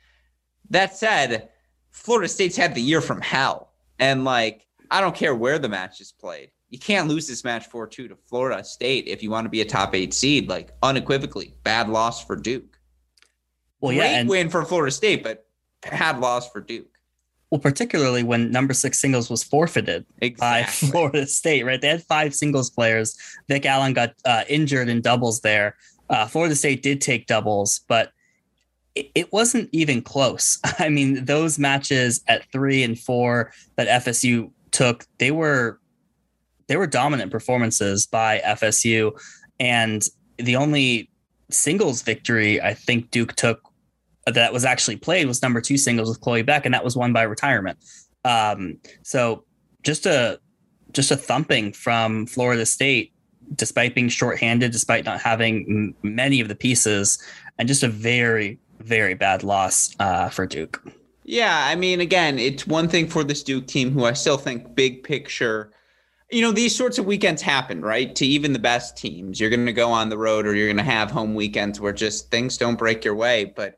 That said, Florida State's had the year from hell, and like I don't care where the match is played. You can't lose this match 4 2 to Florida State if you want to be a top eight seed, like unequivocally. Bad loss for Duke. Well, Great yeah, and, win for Florida State, but had loss for Duke. Well, particularly when number six singles was forfeited exactly. by Florida State, right? They had five singles players. Vic Allen got uh, injured in doubles there. Uh, Florida State did take doubles, but it, it wasn't even close. I mean, those matches at three and four that FSU took, they were they were dominant performances by FSU, and the only singles victory I think Duke took that was actually played was number two singles with Chloe Beck, and that was won by retirement. Um, so just a just a thumping from Florida State, despite being shorthanded, despite not having m- many of the pieces, and just a very very bad loss uh, for Duke. Yeah, I mean, again, it's one thing for this Duke team, who I still think big picture. You know, these sorts of weekends happen, right? To even the best teams. You're going to go on the road or you're going to have home weekends where just things don't break your way. But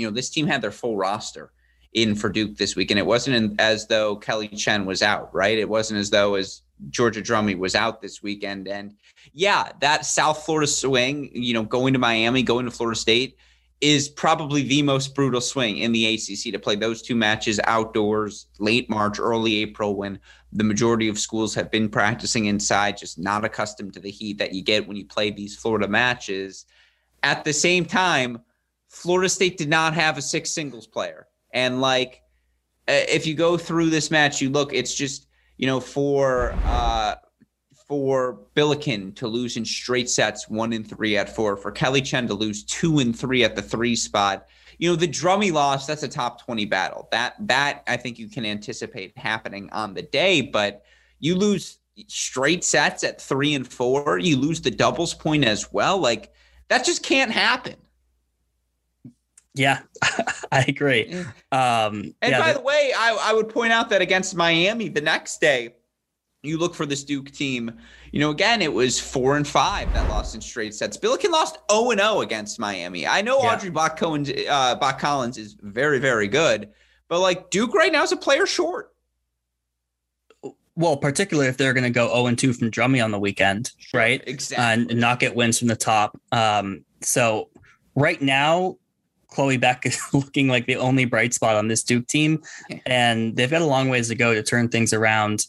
you know, this team had their full roster in for Duke this week, and it wasn't in, as though Kelly Chen was out, right? It wasn't as though as Georgia Drummy was out this weekend. And yeah, that South Florida swing, you know, going to Miami, going to Florida State is probably the most brutal swing in the ACC to play those two matches outdoors late March, early April when the majority of schools have been practicing inside, just not accustomed to the heat that you get when you play these Florida matches. At the same time, Florida State did not have a six singles player. And like, uh, if you go through this match, you look, it's just, you know, for, uh, for Billiken to lose in straight sets, one and three at four, for Kelly Chen to lose two and three at the three spot. You know, the drummy loss, that's a top 20 battle. That, that I think you can anticipate happening on the day, but you lose straight sets at three and four, you lose the doubles point as well. Like, that just can't happen. Yeah, I agree. Um, and yeah, by the, the way, I, I would point out that against Miami the next day, you look for this Duke team. You know, again, it was four and five that lost in straight sets. Billiken lost 0 and 0 against Miami. I know yeah. Audrey Bach, uh, Bach Collins is very, very good, but like Duke right now is a player short. Well, particularly if they're going to go 0 and 2 from Drummy on the weekend, right? Exactly. and not get wins from the top. Um, so right now, Chloe Beck is looking like the only bright spot on this Duke team, and they've got a long ways to go to turn things around.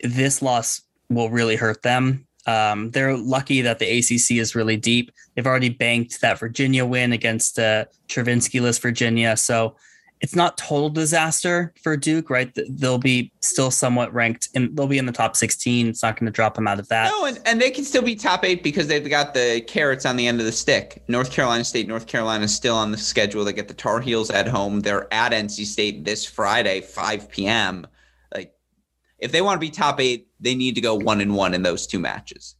This loss will really hurt them. Um, they're lucky that the ACC is really deep. They've already banked that Virginia win against uh, Chervinsky-less Virginia, so it's not total disaster for Duke, right? They'll be still somewhat ranked and they'll be in the top 16. It's not going to drop them out of that. No, and, and they can still be top eight because they've got the carrots on the end of the stick. North Carolina State, North Carolina is still on the schedule. They get the Tar Heels at home. They're at NC State this Friday, 5 p.m. Like, if they want to be top eight, they need to go one and one in those two matches.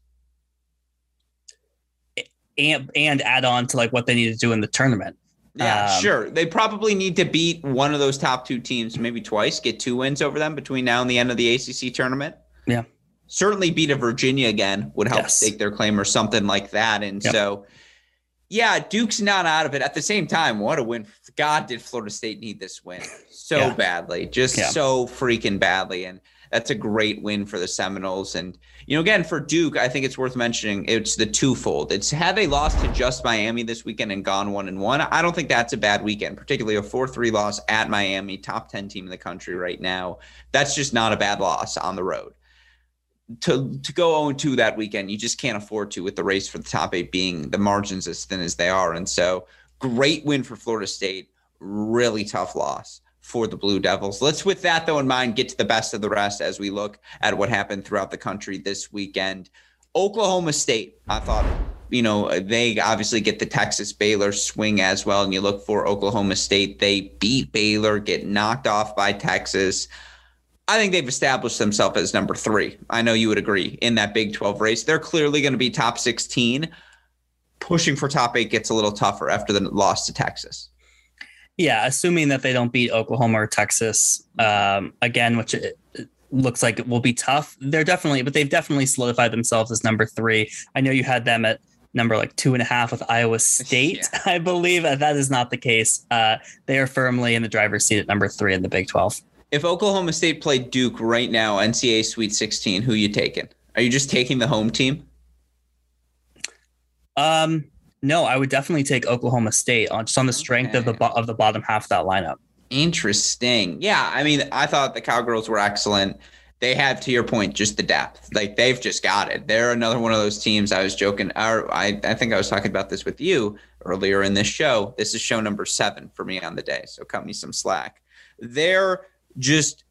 And, and add on to like what they need to do in the tournament. Yeah, um, sure. They probably need to beat one of those top two teams maybe twice, get two wins over them between now and the end of the ACC tournament. Yeah. Certainly beat a Virginia again would help yes. stake their claim or something like that. And yep. so, yeah, Duke's not out of it. At the same time, what a win. God, did Florida State need this win so yeah. badly, just yeah. so freaking badly. And that's a great win for the Seminoles. And, you know, again, for Duke, I think it's worth mentioning it's the twofold. It's had they lost to just Miami this weekend and gone one and one. I don't think that's a bad weekend, particularly a 4 3 loss at Miami, top 10 team in the country right now. That's just not a bad loss on the road. To, to go 0 2 that weekend, you just can't afford to with the race for the top eight being the margins as thin as they are. And so, great win for Florida State, really tough loss for the Blue Devils. Let's, with that though in mind, get to the best of the rest as we look at what happened throughout the country this weekend. Oklahoma State, I thought, you know, they obviously get the Texas Baylor swing as well. And you look for Oklahoma State, they beat Baylor, get knocked off by Texas. I think they've established themselves as number three. I know you would agree in that Big 12 race. They're clearly going to be top 16. Pushing for top eight gets a little tougher after the loss to Texas. Yeah, assuming that they don't beat Oklahoma or Texas um, again, which it, looks like it will be tough. They're definitely, but they've definitely solidified themselves as number three. I know you had them at number like two and a half with Iowa State. Yeah. I believe that is not the case. Uh, they are firmly in the driver's seat at number three in the Big 12. If Oklahoma State played Duke right now, NCAA Sweet 16, who you taking? Are you just taking the home team? Um, no, I would definitely take Oklahoma State on just on the strength okay. of the of the bottom half of that lineup. Interesting. Yeah, I mean, I thought the Cowgirls were excellent. They have, to your point, just the depth. Like they've just got it. They're another one of those teams. I was joking. Or I, I think I was talking about this with you earlier in this show. This is show number seven for me on the day, so cut me some slack. They're just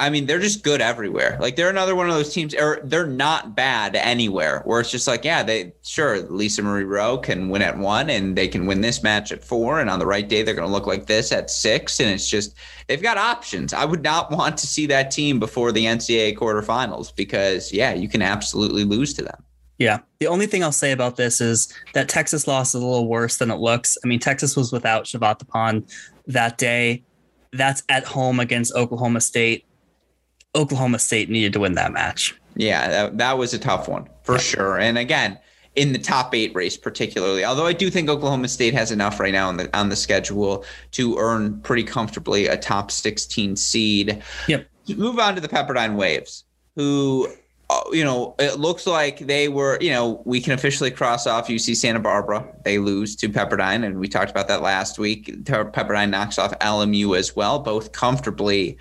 I mean, they're just good everywhere. Like they're another one of those teams, or they're not bad anywhere. Where it's just like, yeah, they sure Lisa Marie Rowe can win at one, and they can win this match at four, and on the right day they're going to look like this at six, and it's just they've got options. I would not want to see that team before the NCAA quarterfinals because yeah, you can absolutely lose to them. Yeah. The only thing I'll say about this is that Texas loss is a little worse than it looks. I mean, Texas was without Chavatipon that day. That's at home against Oklahoma State Oklahoma State needed to win that match. Yeah, that, that was a tough one for yeah. sure. And again, in the top eight race, particularly. Although I do think Oklahoma State has enough right now on the on the schedule to earn pretty comfortably a top 16 seed. Yep. Move on to the Pepperdine Waves, who uh, you know, it looks like they were, you know, we can officially cross off UC Santa Barbara. They lose to Pepperdine, and we talked about that last week. Pepperdine knocks off LMU as well, both comfortably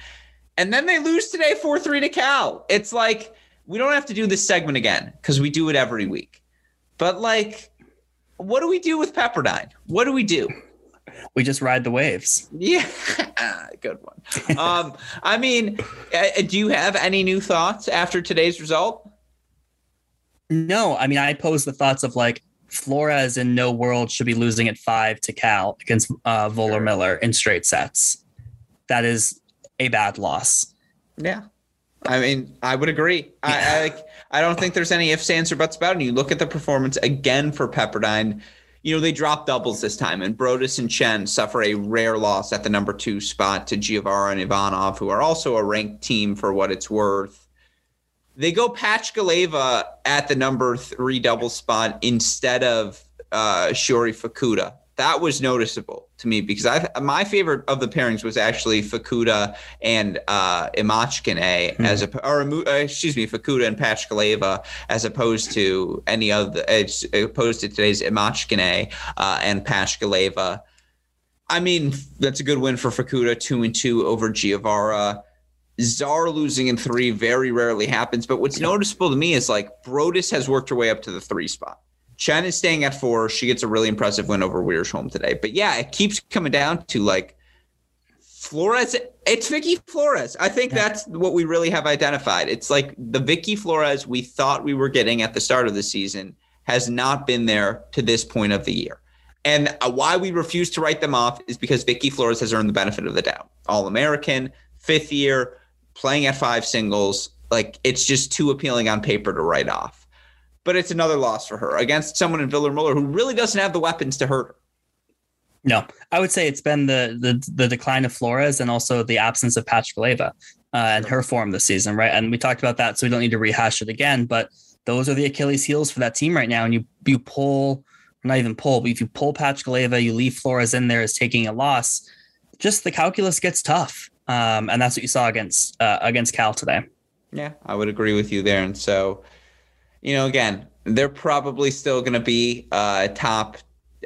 and then they lose today 4 3 to Cal. It's like, we don't have to do this segment again because we do it every week. But like, what do we do with Pepperdine? What do we do? We just ride the waves. Yeah, good one. um, I mean, uh, do you have any new thoughts after today's result? No, I mean, I pose the thoughts of like Flores in no world should be losing at five to Cal against uh, Viller Moller in straight sets. That is a bad loss. Yeah. I mean, I would agree. I, I, I don't think there's any ifs, ands, or buts about it. And you look at the performance again for Pepperdine. You know, they drop doubles this time, and Broadus and Chen suffer a rare loss at the number two spot to Giavara and Ivanov, who are also a ranked team for what it's worth. They go Pachkaleva at the number three double spot instead of uh, Shiori Fukuda that was noticeable to me because I my favorite of the pairings was actually Fukuda and uh, Imachkine mm-hmm. as a or uh, excuse me Fukuda and Pachkaleva as opposed to any other as opposed to today's Imachkine uh, and Pachkaleva. I mean that's a good win for Fukuda two and two over Giavara. Czar losing in three very rarely happens, but what's noticeable to me is like Broadus has worked her way up to the three spot. Chen is staying at four. She gets a really impressive win over Wiersholm today. But yeah, it keeps coming down to like Flores, it's Vicky Flores. I think yeah. that's what we really have identified. It's like the Vicky Flores we thought we were getting at the start of the season has not been there to this point of the year. And uh, why we refuse to write them off is because Vicky Flores has earned the benefit of the doubt. All American, fifth year, playing at five singles. Like it's just too appealing on paper to write off. But it's another loss for her against someone in Viller Moller who really doesn't have the weapons to hurt her. No, I would say it's been the the, the decline of Flores and also the absence of Pachkaleva uh, and her form this season, right? And we talked about that, so we don't need to rehash it again. But those are the Achilles heels for that team right now. And you you pull, not even pull, but if you pull Pachkaleva, you leave Flores in there as taking a loss. Just the calculus gets tough, um, and that's what you saw against uh, against Cal today. Yeah, I would agree with you there. And so, you know, again, they're probably still going to be uh, top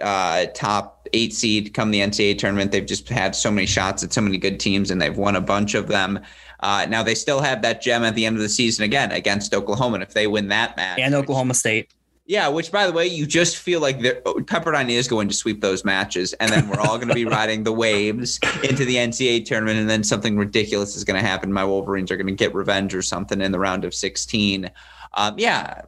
uh, top eight seed come the NCAA tournament. They've just had so many shots at so many good teams, and they've won a bunch of them. Uh, now they still have that gem at the end of the season again against Oklahoma, and if they win that match and Oklahoma State. Yeah, which by the way, you just feel like Pepperdine is going to sweep those matches, and then we're all going to be riding the waves into the NCAA tournament, and then something ridiculous is going to happen. My Wolverines are going to get revenge or something in the round of 16. Um, yeah,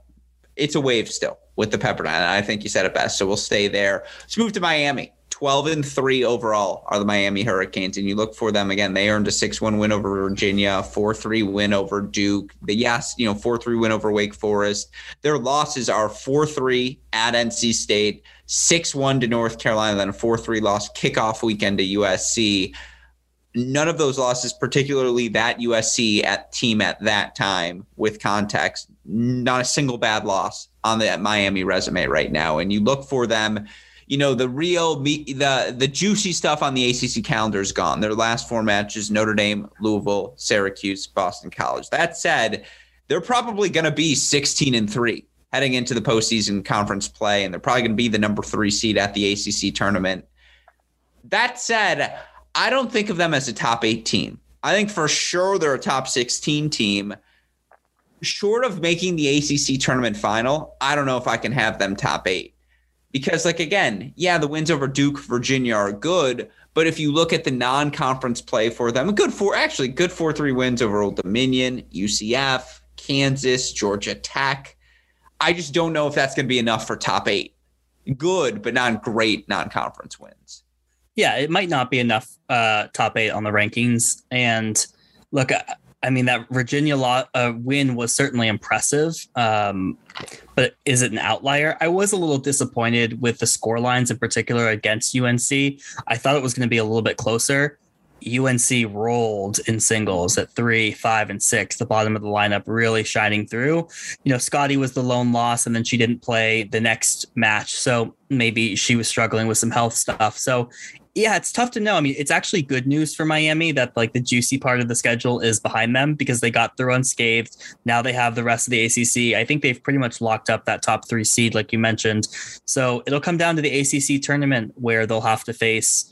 it's a wave still with the Pepperdine. I think you said it best. So we'll stay there. Let's move to Miami. 12 and 3 overall are the Miami Hurricanes. And you look for them again, they earned a 6 1 win over Virginia, 4 3 win over Duke. The yes, you know, 4 3 win over Wake Forest. Their losses are 4 3 at NC State, 6 1 to North Carolina, then a 4 3 loss kickoff weekend to USC. None of those losses, particularly that USC at team at that time with context, not a single bad loss on the Miami resume right now. And you look for them, you know, the real the the juicy stuff on the ACC calendar is gone. Their last four matches: Notre Dame, Louisville, Syracuse, Boston College. That said, they're probably going to be 16 and three heading into the postseason conference play, and they're probably going to be the number three seed at the ACC tournament. That said, I don't think of them as a top eight team. I think for sure they're a top 16 team short of making the ACC tournament final, I don't know if I can have them top eight. Because, like, again, yeah, the wins over Duke, Virginia are good. But if you look at the non conference play for them, a good four, actually, good 4 3 wins over Old Dominion, UCF, Kansas, Georgia Tech. I just don't know if that's going to be enough for top eight. Good, but not great non conference wins. Yeah, it might not be enough uh, top eight on the rankings. And look, I mean, that Virginia law, uh, win was certainly impressive, um, but is it an outlier? I was a little disappointed with the score lines in particular against UNC. I thought it was going to be a little bit closer. UNC rolled in singles at three, five, and six, the bottom of the lineup really shining through. You know, Scotty was the lone loss, and then she didn't play the next match. So maybe she was struggling with some health stuff. So yeah, it's tough to know. I mean, it's actually good news for Miami that like the juicy part of the schedule is behind them because they got through unscathed. Now they have the rest of the ACC. I think they've pretty much locked up that top three seed, like you mentioned. So it'll come down to the ACC tournament where they'll have to face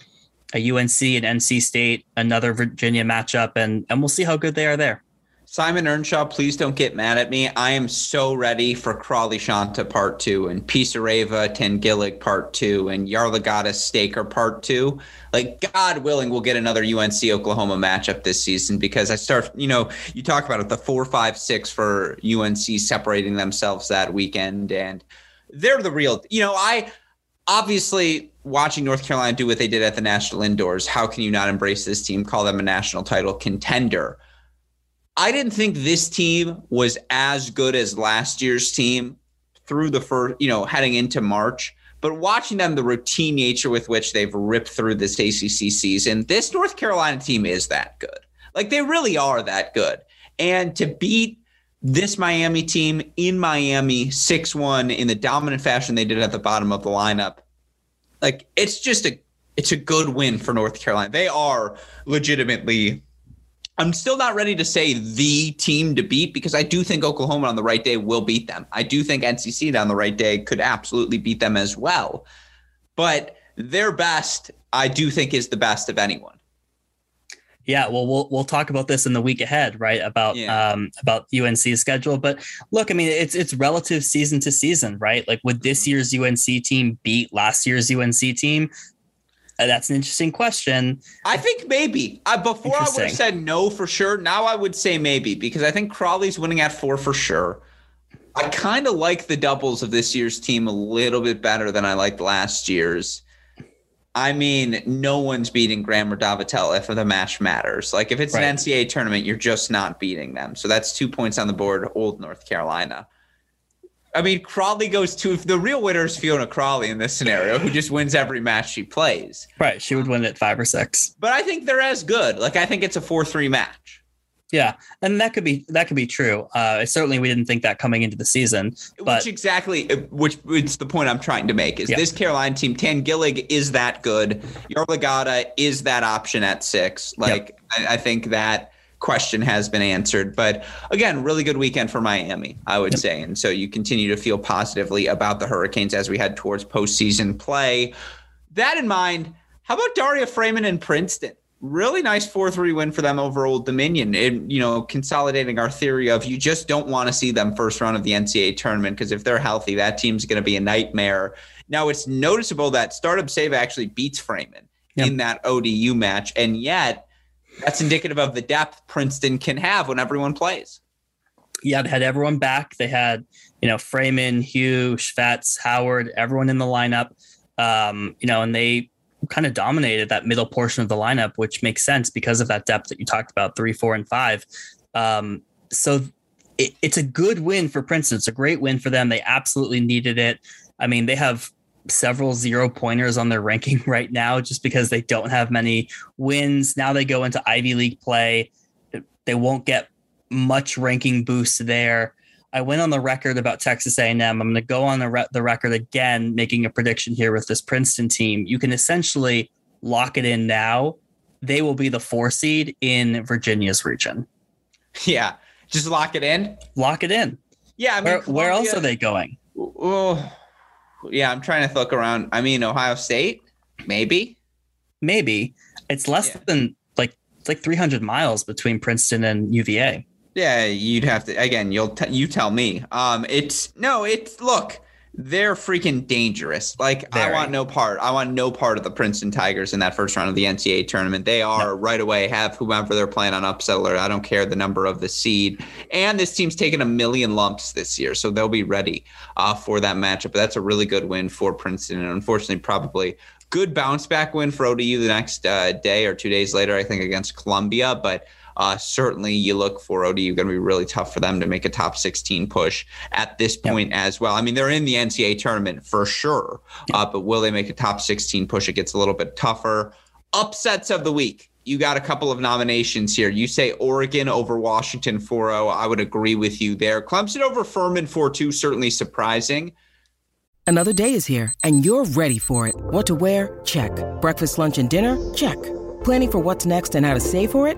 a UNC and NC State, another Virginia matchup, and and we'll see how good they are there. Simon Earnshaw, please don't get mad at me. I am so ready for Crawley Shanta part two and Pisareva Tanguilig part two and Yarlagadda Staker part two. Like, God willing, we'll get another UNC Oklahoma matchup this season because I start, you know, you talk about it, the four, five, six for UNC separating themselves that weekend. And they're the real, you know, I obviously watching North Carolina do what they did at the national indoors. How can you not embrace this team, call them a national title contender? I didn't think this team was as good as last year's team through the first, you know, heading into March. But watching them, the routine nature with which they've ripped through this ACC season, this North Carolina team is that good. Like they really are that good. And to beat this Miami team in Miami 6 1 in the dominant fashion they did at the bottom of the lineup, like it's just a it's a good win for North Carolina. They are legitimately I'm still not ready to say the team to beat because I do think Oklahoma on the right day will beat them. I do think NCC on the right day could absolutely beat them as well. But their best, I do think, is the best of anyone. Yeah, well, we'll we'll talk about this in the week ahead, right? About yeah. um about UNC's schedule. But look, I mean, it's it's relative season to season, right? Like, would this mm-hmm. year's UNC team beat last year's UNC team? Uh, that's an interesting question. I think maybe. Uh, before I would have said no for sure. Now I would say maybe because I think Crawley's winning at four for sure. I kind of like the doubles of this year's team a little bit better than I liked last year's. I mean, no one's beating Graham or Davatel if the match matters. Like if it's right. an NCAA tournament, you're just not beating them. So that's two points on the board. Old North Carolina. I mean, Crawley goes to if the real winner is Fiona Crawley in this scenario, who just wins every match she plays. Right. She would win at five or six. But I think they're as good. Like I think it's a four three match. Yeah, and that could be that could be true. Uh, certainly, we didn't think that coming into the season. But which exactly, uh, which it's the point I'm trying to make is yeah. this Carolina team. Tanguilig is that good. Yarlagadda is that option at six. Like yep. I, I, think that question has been answered. But again, really good weekend for Miami, I would say, and so you continue to feel positively about the Hurricanes as we head towards postseason play. That in mind, how about Daria Frayman and Princeton? really nice 4-3 win for them over Old Dominion. And you know, consolidating our theory of you just don't want to see them first round of the NCAA tournament because if they're healthy, that team's going to be a nightmare. Now it's noticeable that Startup Save actually beats Frayman in that ODU match, and yet that's indicative of the depth Princeton can have when everyone plays. Yeah, they had everyone back. They had, you know, Frayman, Hugh, Schvetz, Howard, everyone in the lineup. Um, you know, and they kind of dominated that middle portion of the lineup, which makes sense because of that depth that you talked about, three, four, and five. Um, so it, it's a good win for Princeton. It's a great win for them. They absolutely needed it. I mean, they have several zero pointers on their ranking right now just because they don't have many wins. Now they go into Ivy League play. They won't get much ranking boost there. I went on the record about Texas A&M. I'm going to go on the, re- the record again, making a prediction here with this Princeton team. You can essentially lock it in now. They will be the four seed in Virginia's region. Yeah, just lock it in. Lock it in. Yeah, I mean, where, where else are they going? Yeah, I'm trying to look around. I mean, Ohio State, maybe. Maybe it's less yeah. than like it's like 300 miles between Princeton and UVA. Yeah, you'd have to again. You'll t- you tell me. Um, it's no. It's look. They're freaking dangerous. Like Very. I want no part. I want no part of the Princeton Tigers in that first round of the NCAA tournament. They are no. right away have whomever they're playing on upset alert. I don't care the number of the seed. And this team's taken a million lumps this year, so they'll be ready uh, for that matchup. But that's a really good win for Princeton, and unfortunately, probably good bounce back win for ODU the next uh, day or two days later. I think against Columbia, but uh, certainly you look for ODU going to be really tough for them to make a top 16 push at this point as well. I mean, they're in the NCAA tournament for sure, uh, but will they make a top 16 push? It gets a little bit tougher. Upsets of the week. You got a couple of nominations here. You say Oregon over Washington 4 0. I would agree with you there. Clemson over Furman 4 2, certainly surprising. Another day is here, and you're ready for it. What to wear? Check. Breakfast, lunch, and dinner? Check. Planning for what's next and how to save for it?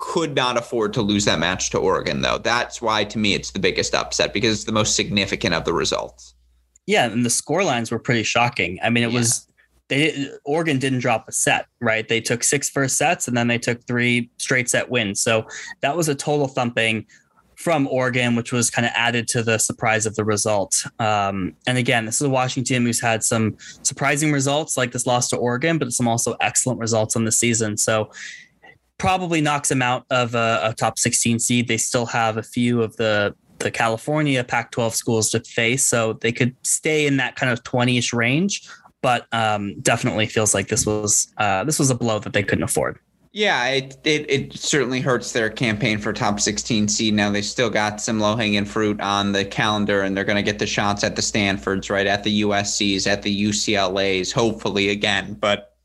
could not afford to lose that match to Oregon, though. That's why, to me, it's the biggest upset because it's the most significant of the results. Yeah, and the score lines were pretty shocking. I mean, it yeah. was they Oregon didn't drop a set, right? They took six first sets and then they took three straight set wins. So that was a total thumping from Oregon, which was kind of added to the surprise of the result. Um, and again, this is Washington who's had some surprising results like this loss to Oregon, but some also excellent results on the season. So probably knocks them out of a, a top 16 seed. They still have a few of the the California Pac-12 schools to face, so they could stay in that kind of 20ish range. But um, definitely feels like this was uh, this was a blow that they couldn't afford. Yeah, it, it, it certainly hurts their campaign for top 16 seed. Now they still got some low hanging fruit on the calendar, and they're going to get the shots at the Stanfords, right at the USC's, at the UCLA's, hopefully again. But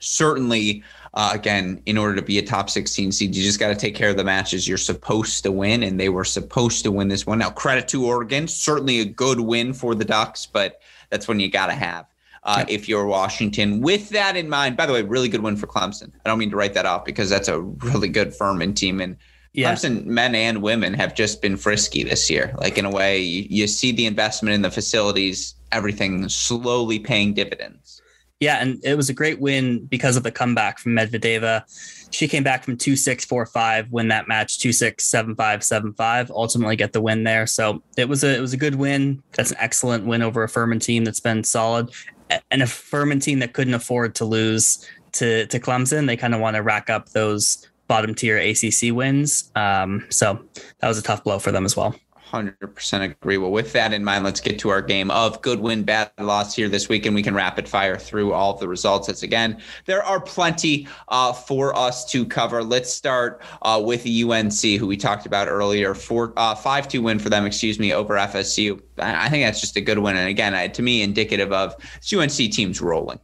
certainly uh, again, in order to be a top 16 seed, you just got to take care of the matches you're supposed to win, and they were supposed to win this one. Now, credit to Oregon, certainly a good win for the Ducks, but that's when you got to have uh, Yep. if you're Washington. With that in mind, by the way, really good win for Clemson. I don't mean to write that off because that's a really good Furman team. And Yeah. Clemson men and women have just been frisky this year. Like in a way, you, you see the investment in the facilities, everything slowly paying dividends. Yeah, and it was a great win because of the comeback from Medvedeva. She came back from 2 6 4 5, win that match 2 6 7 5 7 5, ultimately get the win there. So it was a it was a good win. That's an excellent win over a Furman team that's been solid. And a Furman team that couldn't afford to lose to, to Clemson. They kind of want to rack up those bottom tier ACC wins. Um, so that was a tough blow for them as well. 100% agree. Well, with that in mind, let's get to our game of good win, bad loss here this week, and we can rapid fire through all of the results. As again, there are plenty uh, for us to cover. Let's start uh, with UNC, who we talked about earlier. Four, uh, 5-2 win for them, excuse me, over FSU. I I think that's just a good win. And again, I- to me, indicative of UNC team's rolling.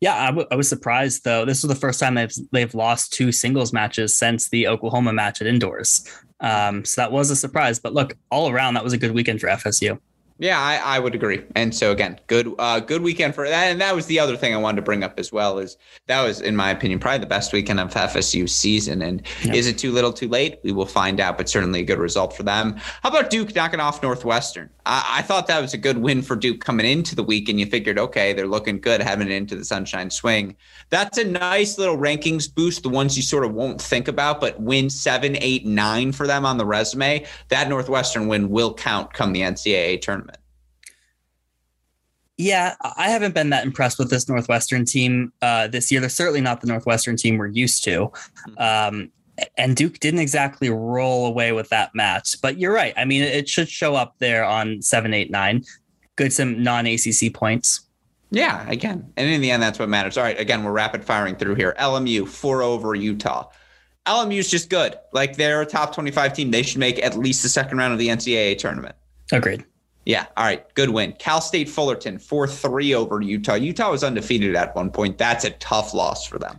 Yeah, I, w- I was surprised though. This was the first time they've they've lost two singles matches since the Oklahoma match at indoors. Um, so that was a surprise. But look, all around, that was a good weekend for FSU. Yeah, I, I would agree. And so again, good uh, good weekend for that. And that was the other thing I wanted to bring up as well is that was, in my opinion, probably the best weekend of FSU season. And Yeah. is it too little, too late? We will find out, but certainly a good result for them. How about Duke knocking off Northwestern? I, I thought that was a good win for Duke coming into the week, and you figured, okay, they're looking good heading into the Sunshine Swing. That's a nice little rankings boost. The ones you sort of won't think about, but win seven, eight, nine for them on the resume. That Northwestern win will count come the NCAA tournament. Yeah, I haven't been that impressed with this Northwestern team uh, this year. They're certainly not the Northwestern team we're used to. Um, and Duke didn't exactly roll away with that match. But you're right. I mean, it should show up there on seven, eight, nine. Good, some non ACC points. Yeah, again. And in the end, that's what matters. All right, again, we're rapid firing through here. LMU, four over Utah. LMU is just good. Like they're a top 25 team. They should make at least the second round of the NCAA tournament. Agreed. Yeah. All right. Good win. Cal State Fullerton, 4 3 over Utah. Utah was undefeated at one point. That's a tough loss for them.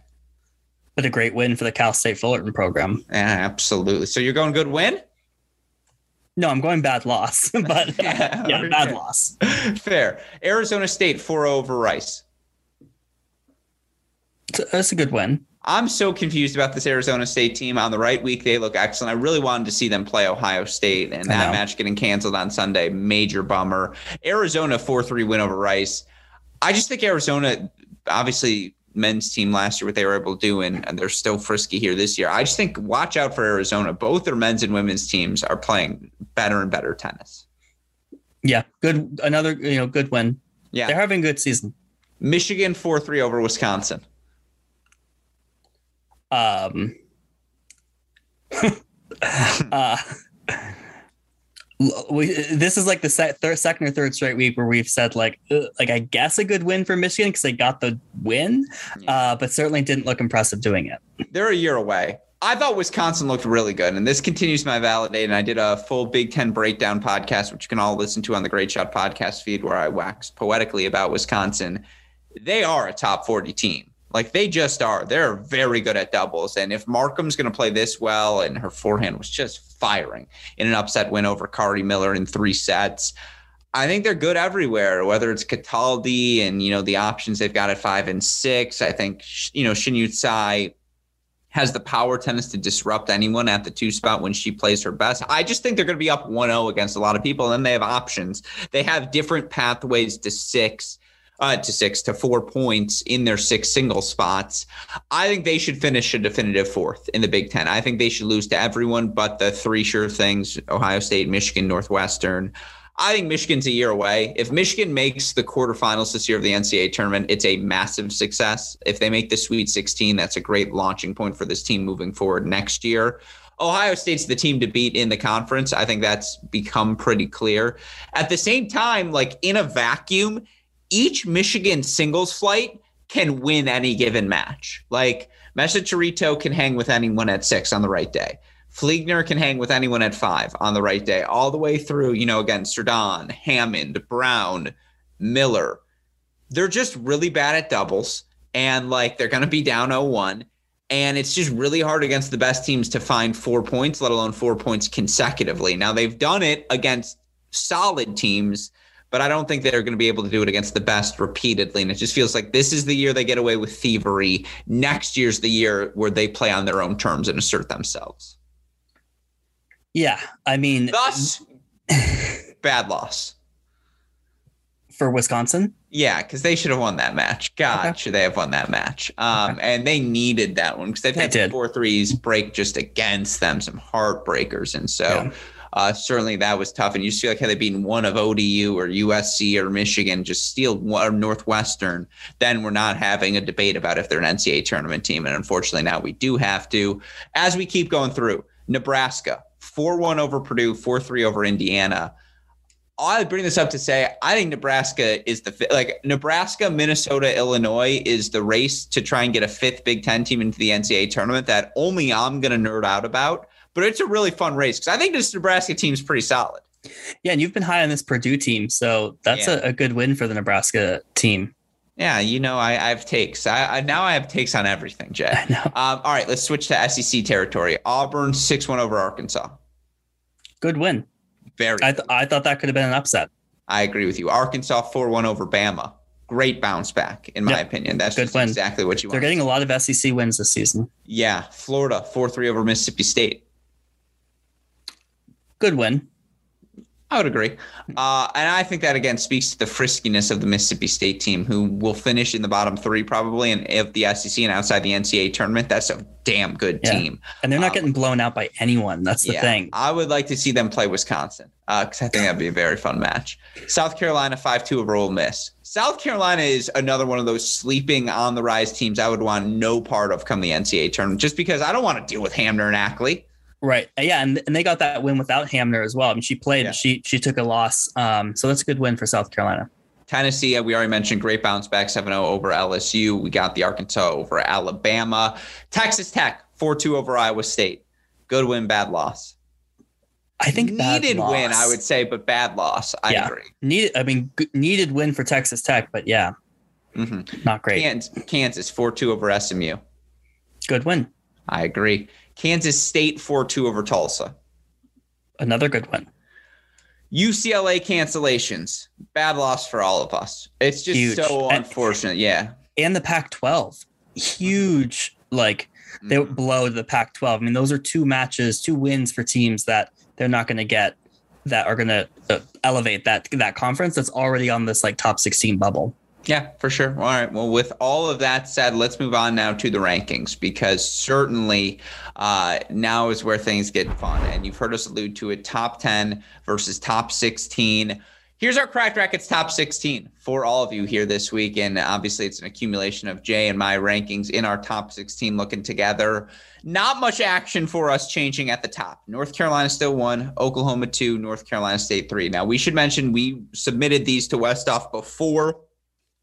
But a great win for the Cal State Fullerton program. Yeah, absolutely. So you're going good win? No, I'm going bad loss, but uh, Yeah, yeah, bad loss. Fair. Arizona State, 4 over Rice. That's a good win. I'm so confused about this Arizona State team. On the right week, they look excellent. I really wanted to see them play Ohio State, and that match getting canceled on Sunday, major bummer. Arizona 4 3 win over Rice. I just think Arizona, obviously, men's team last year, what they were able to do, and, and they're still frisky here this year. I just think watch out for Arizona. Both their men's and women's teams are playing better and better tennis. Yeah, good. Another you know good win. Yeah. They're having a good season. Michigan 4 3 over Wisconsin. Um, uh, we, this is like the se- third, second or third straight week where we've said like, like I guess a good win for Michigan because they got the win, uh, but certainly didn't look impressive doing it. they're a year away. I thought Wisconsin looked really good, and this continues my validate. And I did a full Big Ten breakdown podcast, which you can all listen to on the Great Shot podcast feed, where I wax poetically about Wisconsin. They are a top 40 team. Like they just are. They're very good at doubles. And if Markham's going to play this well, and her forehand was just firing in an upset win over Kari Miller in three sets, I think they're good everywhere, whether it's Cataldi and, you know, the options they've got at five and six. I think, you know, Shin Tsai has the power tennis to disrupt anyone at the two spot when she plays her best. I just think they're going to be up 1-0 against a lot of people. And then they have options. They have different pathways to six, uh, to six to four points in their six single spots. I think they should finish a definitive fourth in the Big Ten. I think they should lose to everyone but the three sure things: Ohio State, Michigan, Northwestern. I think Michigan's a year away. If Michigan makes the quarterfinals this year of the NCAA tournament, it's a massive success. If they make the Sweet 16, that's a great launching point for this team moving forward next year. Ohio State's the team to beat in the conference. I think that's become pretty clear. At the same time, like in a vacuum, each Michigan singles flight can win any given match. Like Mesa Chirito can hang with anyone at six on the right day. Fliegner can hang with anyone at five on the right day, all the way through, you know, again, Serdan, Hammond, Brown, Miller. They're just really bad at doubles and like they're going to be down 0 1. And it's just really hard against the best teams to find four points, let alone four points consecutively. Now, they've done it against solid teams, but I don't think they're going to be able to do it against the best repeatedly. And it just feels like this is the year they get away with thievery. Next year's the year where they play on their own terms and assert themselves. Yeah, I mean, thus bad loss for Wisconsin. Yeah, because they should have won that match. God, okay. should they have won that match? Um, okay. And they needed that one because they've had they four threes break just against them, some heartbreakers, and so. Yeah. Uh, certainly that was tough. And you see like had they been one of ODU or USC or Michigan, just steal one or Northwestern, then we're not having a debate about if they're an NCAA tournament team. And unfortunately now we do have to. As we keep going through, Nebraska, 4-1 over Purdue, 4-3 over Indiana. I bring this up to say I think Nebraska is the like Nebraska, Minnesota, Illinois is the race to try and get a fifth Big Ten team into the NCAA tournament that only I'm going to nerd out about. But it's a really fun race because I think this Nebraska team is pretty solid. Yeah, and you've been high on this Purdue team, so that's yeah. a, a, good win for the Nebraska team. Yeah, you know, I, I have takes. I, I, now I have takes on everything, Jay. I know. Um, all right, let's switch to SEC territory. Auburn six one over Arkansas. Good win. Very. I, th- I thought that could have been an upset. I agree with you. Arkansas 4 1 over Bama. Great bounce back, in my yep. opinion. That's Good win. exactly what you want. They're getting a lot of SEC wins this season. Yeah. Florida 4 3 over Mississippi State. Good win. I would agree. Uh, and I think that again speaks to the friskiness of the Mississippi State team, who will finish in the bottom three probably, and if the SEC and outside the NCAA tournament, that's a damn good yeah. team. And they're not um, getting blown out by anyone. That's the yeah, thing. I would like to see them play Wisconsin because uh, I think that'd be a very fun match. South Carolina five two over Ole Miss. South Carolina is another one of those sleeping on the rise teams I would want no part of come the NCAA tournament, just because I don't want to deal with Hamner and Akli. Right. Yeah, and, and they got that win without Hamner as well. I mean, she played, yeah. she she took a loss. Um, so that's a good win for South Carolina. Tennessee, we already mentioned great bounce back 7-0 over LSU. We got the Arkansas over Alabama. Texas Tech 4-2 over Iowa State. Good win, bad loss. I think needed win, I would say, but bad loss. I yeah. agree. Needed, I mean, needed win for Texas Tech, but yeah, mm-hmm. not great. Kansas 4-2 over SMU. Good win. I agree. Kansas State 4 2 over Tulsa. Another good one. UCLA cancellations. Bad loss for all of us. It's just Huge. so unfortunate. Yeah. And the Pac 12. Huge, like, they mm-hmm. blow the Pac 12. I mean, those are two matches, two wins for teams that they're not going to get that are going to uh, elevate that that conference that's already on this like top 16 bubble. Yeah, for sure. All right. Well, with all of that said, let's move on now to the rankings because certainly uh, now is where things get fun. And you've heard us allude to it top 10 versus top 16. Here's our Cracked Racquets top 16 for all of you here this week. And obviously, it's an accumulation of Jay and my rankings in our top 16 looking together. Not much action for us changing at the top. North Carolina still one, Oklahoma two, North Carolina State three. Now, we should mention we submitted these to Westoff before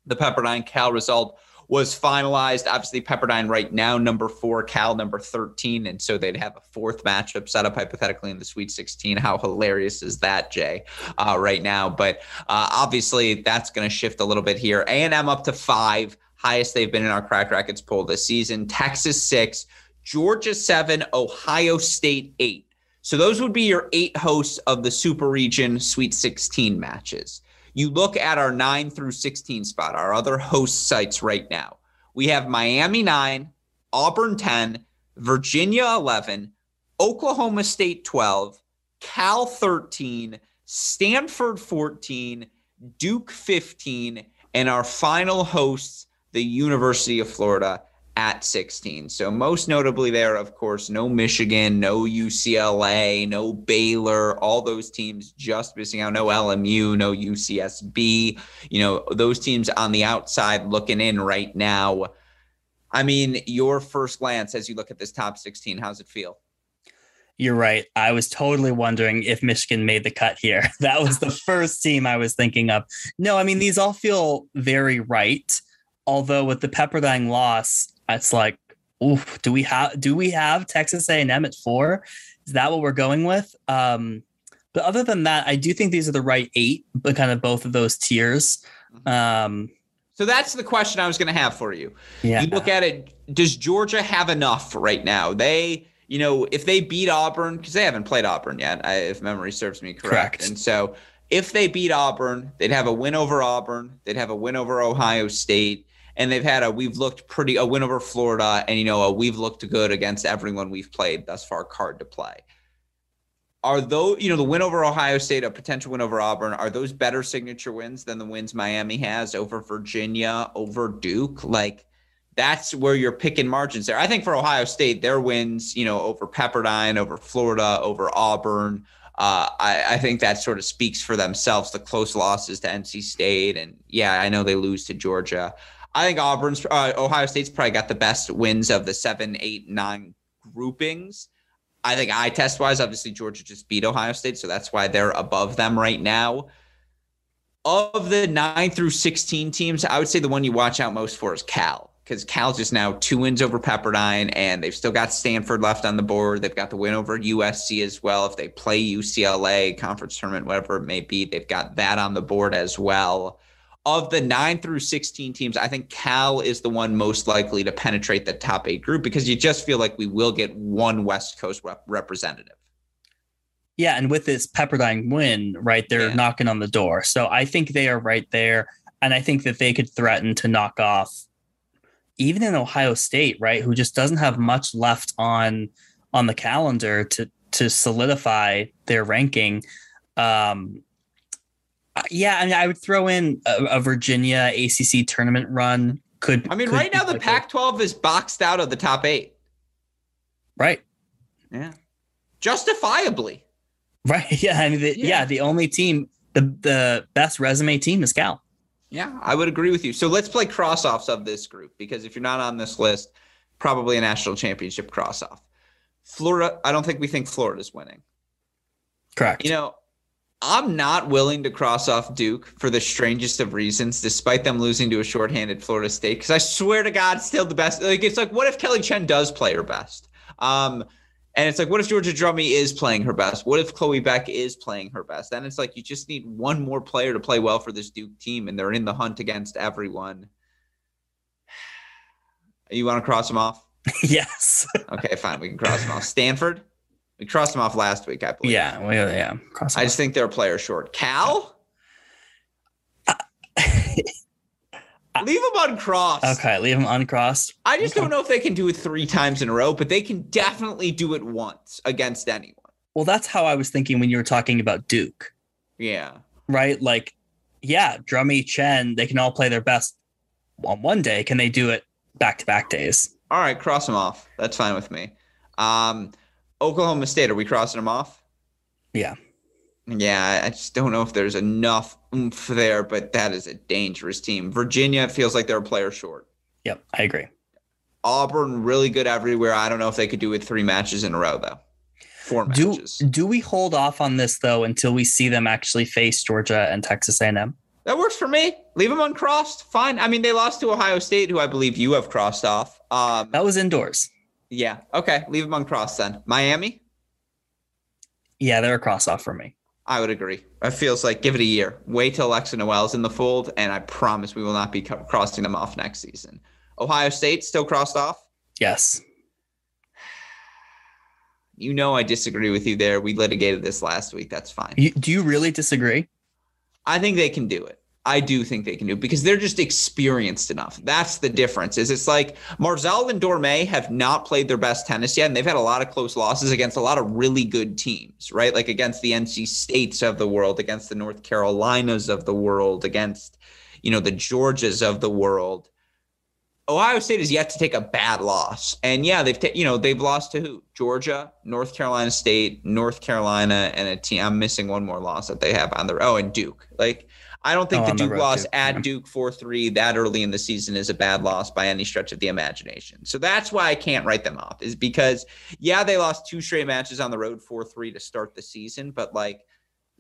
the Pepperdine Cal result was finalized. Obviously, Pepperdine right now, number four, Cal number 13. And so they'd have a fourth matchup set up hypothetically in the Sweet 16. How hilarious is that, Jay, uh, right now? But uh, obviously, that's going to shift a little bit here. A&M up to five, highest they've been in our Cracked Racquets poll this season. Texas six, Georgia seven, Ohio State eight. So those would be your eight hosts of the Super Region Sweet 16 matches. You look at our 9 through 16 spot, our other host sites right now. We have Miami 9, Auburn 10, Virginia 11, Oklahoma State 12, Cal 13, Stanford 14, Duke 15, and our final hosts, the University of Florida at 16. So most notably there, of course, no Michigan, no UCLA, no Baylor, all those teams just missing out. No LMU, no UCSB. You know, those teams on the outside looking in right now. I mean, your first glance as you look at this top 16, how's it feel? You're right. I was totally wondering if Michigan made the cut here. That was the first team I was thinking of. No, I mean, these all feel very right. Although with the Pepperdine loss, it's like, oof, do we have do we have Texas A&M at four? Is that what we're going with? Um, but other than that, I do think these are the right eight, but kind of both of those tiers. Mm-hmm. Um, so that's the question I was going to have for you. Yeah. You look at it. Does Georgia have enough right now? They, you know, if they beat Auburn, because they haven't played Auburn yet, if memory serves me correct. correct. And so if they beat Auburn, they'd have a win over Auburn, they'd have a win over Ohio State, and they've had a we've looked pretty a win over Florida, and you know a we've looked good against everyone we've played thus far. Card to play. Are those you know the win over Ohio State, a potential win over Auburn? Are those better signature wins than the wins Miami has over Virginia, over Duke? Like that's where you're picking margins there. I think for Ohio State, their wins, you know, over Pepperdine, over Florida, over Auburn, uh, I, I, think that sort of speaks for themselves. The close losses to NC State, and yeah, I know they lose to Georgia. I think Auburn's, uh, Ohio State's probably got the best wins of the seven, eight, nine groupings. I think eye test wise, obviously Georgia just beat Ohio State, so that's why they're above them right now. Of the nine through 16 teams, I would say the one you watch out most for is Cal because Cal's just now two wins over Pepperdine, and they've still got Stanford left on the board. They've got the win over USC as well. If they play UCLA, conference tournament, whatever it may be, they've got that on the board as well. Of the nine through 16 teams, I think Cal is the one most likely to penetrate the top eight group because you just feel like we will get one West Coast rep- representative. Yeah, and with this Pepperdine win, right, they're yeah. knocking on the door. So I think they are right there. And I think that they could threaten to knock off even in Ohio State, right, who just doesn't have much left on on the calendar to to solidify their ranking. Um, Uh, yeah, I mean, I would throw in a, a Virginia ACC tournament run. Could I mean, could right now the Pac-12 is boxed out of the top eight. Right. Yeah. Justifiably. Right. Yeah. I mean, the, yeah. yeah. The only team, the the best resume team is Cal. Yeah, I would agree with you. So let's play cross offs of this group because if you're not on this list, probably a national championship cross off. Florida, I don't think we think Florida's winning. Correct. You know, I'm not willing to cross off Duke for the strangest of reasons, despite them losing to a shorthanded Florida State. Because I swear to God, still the best. Like it's like, what if Kelly Chen does play her best? Um, and it's like, what if Georgia Drummy is playing her best? What if Chloe Beck is playing her best? Then it's like you just need one more player to play well for this Duke team, and they're in the hunt against everyone. You want to cross them off? yes. okay, fine. We can cross them off. Stanford. We crossed them off last week, I believe. Yeah, well, yeah. Cross I just think they're a player short. Cal. leave them uncrossed. Okay, leave them uncrossed. I just okay. don't know if they can do it three times in a row, but they can definitely do it once against anyone. Well, that's how I was thinking when you were talking about Duke. Yeah. Right? Like, yeah, Drummy, Chen, they can all play their best on one day. Can they do it back to back days? All right, cross them off. That's fine with me. Um, Oklahoma State, are we crossing them off? Yeah. Yeah, I just don't know if there's enough oomph there, but that is a dangerous team. Virginia feels like they're a player short. Yep, I agree. Auburn really good everywhere. I don't know if they could do it three matches in a row though. Four do, matches. Do we hold off on this though until we see them actually face Georgia and Texas A&M? That works for me. Leave them uncrossed. Fine. I mean, they lost to Ohio State, who I believe you have crossed off. Um, that was indoors. Yeah. Okay. Leave them uncrossed then. Miami. Yeah, they're a cross off for me. I would agree. It feels like give it a year. Wait till Alexa Noel's in the fold, and I promise we will not be crossing them off next season. Ohio State still crossed off? Yes. You know I disagree with you there. We litigated this last week. That's fine. You, do you really disagree? I think they can do it. I do think they can do because they're just experienced enough. That's the difference. Is it's like Marzal and Dourmet have not played their best tennis yet, and they've had a lot of close losses against a lot of really good teams, right? Like against the NC States of the world, against the North Carolinas of the world, against you know the Georgias of the world. Ohio State is yet to take a bad loss, and yeah, they've ta- you know they've lost to who? Georgia, North Carolina State, North Carolina, and a team. I'm missing one more loss that they have on their. Oh, and Duke. Like I don't think oh, the Duke the loss too. at yeah. Duke 4 3 that early in the season is a bad loss by any stretch of the imagination. So that's why I can't write them off, is because, yeah, they lost two straight matches on the road 4 3 to start the season, but like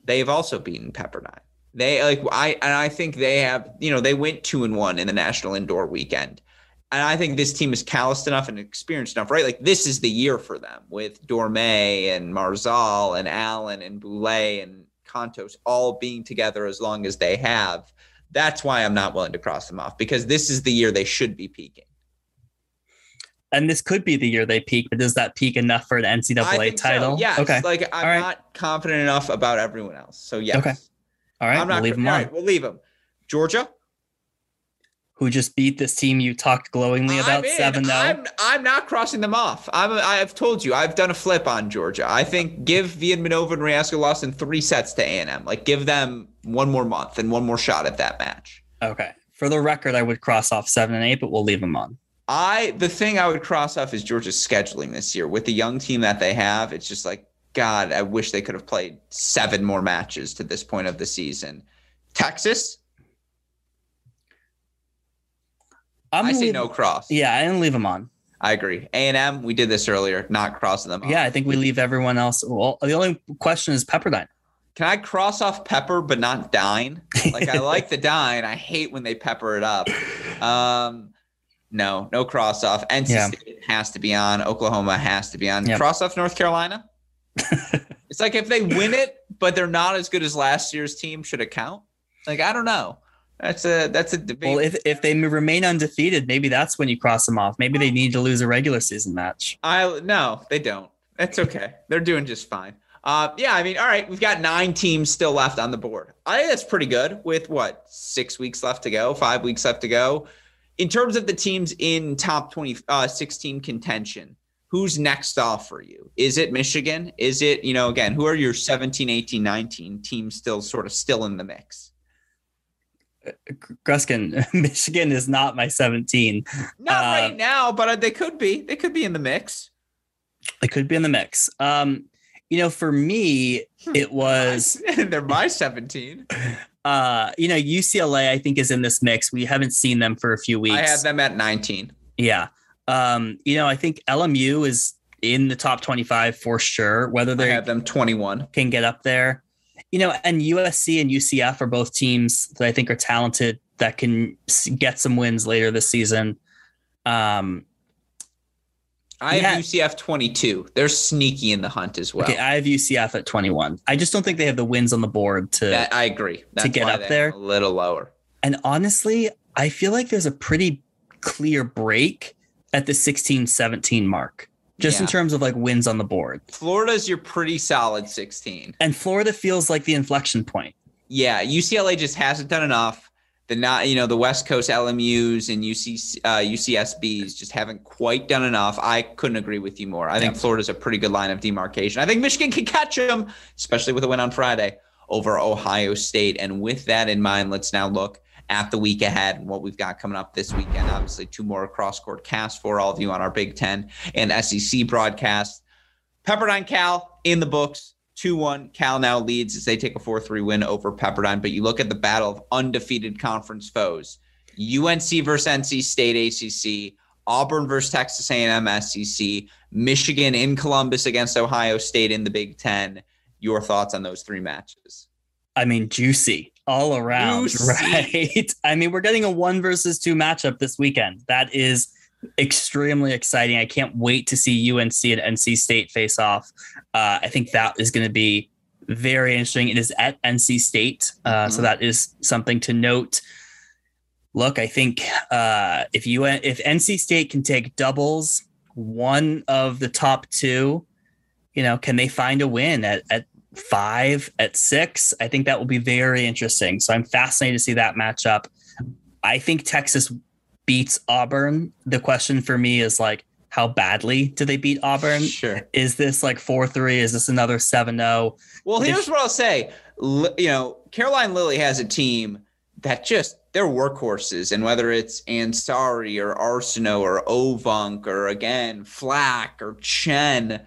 they've also beaten Pepperdine. They like, I, and I think they have, you know, they went two and one in the national indoor weekend. And I think this team is calloused enough and experienced enough, right? Like this is the year for them with Dourmet and Marzal and Allen and Boulais and Cantos all being together as long as they have. That's why I'm not willing to cross them off because this is the year they should be peaking. And this could be the year they peak, but is that peak enough for an NCAA title? So, yes. Okay. Like I'm right. not confident enough about everyone else. So yes. Okay. All right, I'm not we'll leave them all on. right, we'll leave them. Georgia. Who just beat this team you talked glowingly about in. seven zero? I'm I'm not crossing them off. I'm I've told you I've done a flip on Georgia. I think give Vidmanova and Reasco Lawson three sets to A and M. Like give them one more month and one more shot at that match. Okay. For the record, I would cross off seven and eight, but we'll leave them on. I the thing I would cross off is Georgia's scheduling this year with the young team that they have. It's just like God, I wish they could have played seven more matches to this point of the season. Texas, I'm I say leave- no cross. Yeah, I didn't leave them on. I agree. A and M, we did this earlier, not crossing them. off. Yeah, I think we leave everyone else. Well, the only question is Pepperdine. Can I cross off pepper but not dine? Like I like the dine. I hate when they pepper it up. Um, no, no cross off. NC Yeah. State has to be on. Oklahoma has to be on. Yep. Cross off North Carolina. it's like if they win it, but they're not as good as last year's team, should it count? Like I don't know. That's a that's a debate. Well, if if they remain undefeated, maybe that's when you cross them off. Maybe they need to lose a regular season match. I no, they don't. That's okay. They're doing just fine. Uh, yeah, I mean, all right, we've got nine teams still left on the board. I think that's pretty good with what six weeks left to go, five weeks left to go. In terms of the teams in top 20, uh, 16 contention, who's next off for you? Is it Michigan? Is it, you know, again, who are your 17, 18, 19 teams still sort of still in the mix? Gruskin, Michigan is not my 17. Not Uh, right now, but uh, they could be. They could be in the mix. They could be in the mix. Um, you know, for me, Hmm. it was They're my 17. uh, you know, UCLA, I think, is in this mix. We haven't seen them for a few weeks. I have them at 19. Yeah. Um, you know, I think LMU is in the top 25 for sure. Whether they have them 21. can get up there, you know, and USC and UCF are both teams that I think are talented that can get some wins later this season. Um, I have Yeah. UCF 22. They're sneaky in the hunt as well. okay, I have UCF at 21. I just don't think they have the wins on the board to. that, I agree. That's get up there. A little lower. and honestly, I feel like there's a pretty clear break at the 16 17 mark, just in terms of like wins on the board. Florida's your pretty solid 16. And Florida feels like the inflection point. Yeah, UCLA just hasn't done enough. The not, you know, the West Coast LMU's and UC, uh, UCSB's just haven't quite done enough. I couldn't agree with you more. I think Florida's a pretty good line of demarcation. I think Michigan can catch them, especially with a win on Friday over Ohio State. And with that in mind, let's now look at the week ahead and what we've got coming up this weekend. Obviously, two more cross court casts for all of you on our Big Ten and SEC broadcast. Pepperdine Cal in the books. 2 1. Cal now leads as they take a 4 3 win over Pepperdine. But you look at the battle of undefeated conference foes UNC versus NC State ACC, Auburn versus Texas A&M SEC, Michigan in Columbus against Ohio State in the Big Ten. Your thoughts on those three matches? I mean, juicy all around, right? I mean, we're getting a one versus two matchup this weekend. That is extremely exciting. I can't wait to see UNC and NC State face off. Uh, I think that is going to be very interesting. It is at NC State, uh, so Mhm. that is something to note. Look, I think uh, if you if NC State can take doubles, one of the top two, you know, can they find a win at at five, at six? I think that will be very interesting. So I'm fascinated to see that matchup. I think Texas beats Auburn. The question for me is like, how badly do they beat Auburn? Sure. Is this like 4 3? Is this another oh? 7 0? Well, here's what I'll say. Li- You know, Caroline Lilly has a team that just they're workhorses, and whether it's Ansari or Arseneault or Ovunc or again Flach or Chen,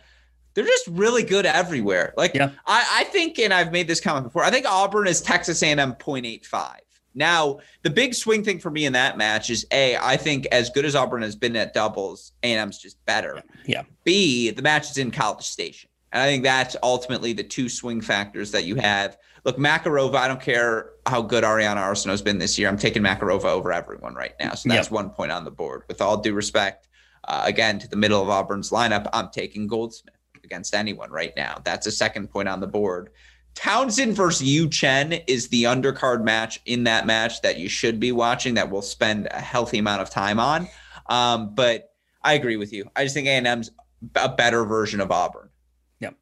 they're just really good everywhere. Like Yeah. I, I think, and I've made this comment before. I think Auburn is Texas A&M 0.85. Now, the big swing thing for me in that match is a. I think as good as Auburn has been at doubles, A&M's just better. Yeah. B, the match is in College Station. And I think that's ultimately the two swing factors that you have. Look, Makarova, I don't care how good Ariana Arseneault has been this year. I'm taking Makarova over everyone right now. So that's one point on the board. With all due respect, uh, again, to the middle of Auburn's lineup, I'm taking Goldsmith against anyone right now. That's a second point on the board. Townsend versus Yu Chen is the undercard match in that match that you should be watching that we'll spend a healthy amount of time on. Um, but I agree with you. I just think A&M's a better version of Auburn. Yep.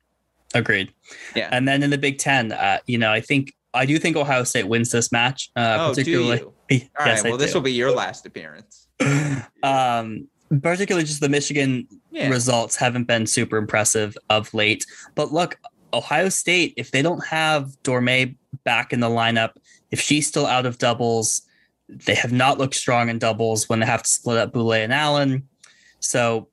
Agreed. Yeah. And then in the Big Ten, uh, you know, I think I do think Ohio State wins this match. Uh, oh, particularly, do you? All yes, right. Well, this will be your last appearance. um, particularly just the Michigan Yeah. results haven't been super impressive of late. But look, Ohio State, if they don't have Dorme back in the lineup, if she's still out of doubles, they have not looked strong in doubles when they have to split up Boulais and Allen. So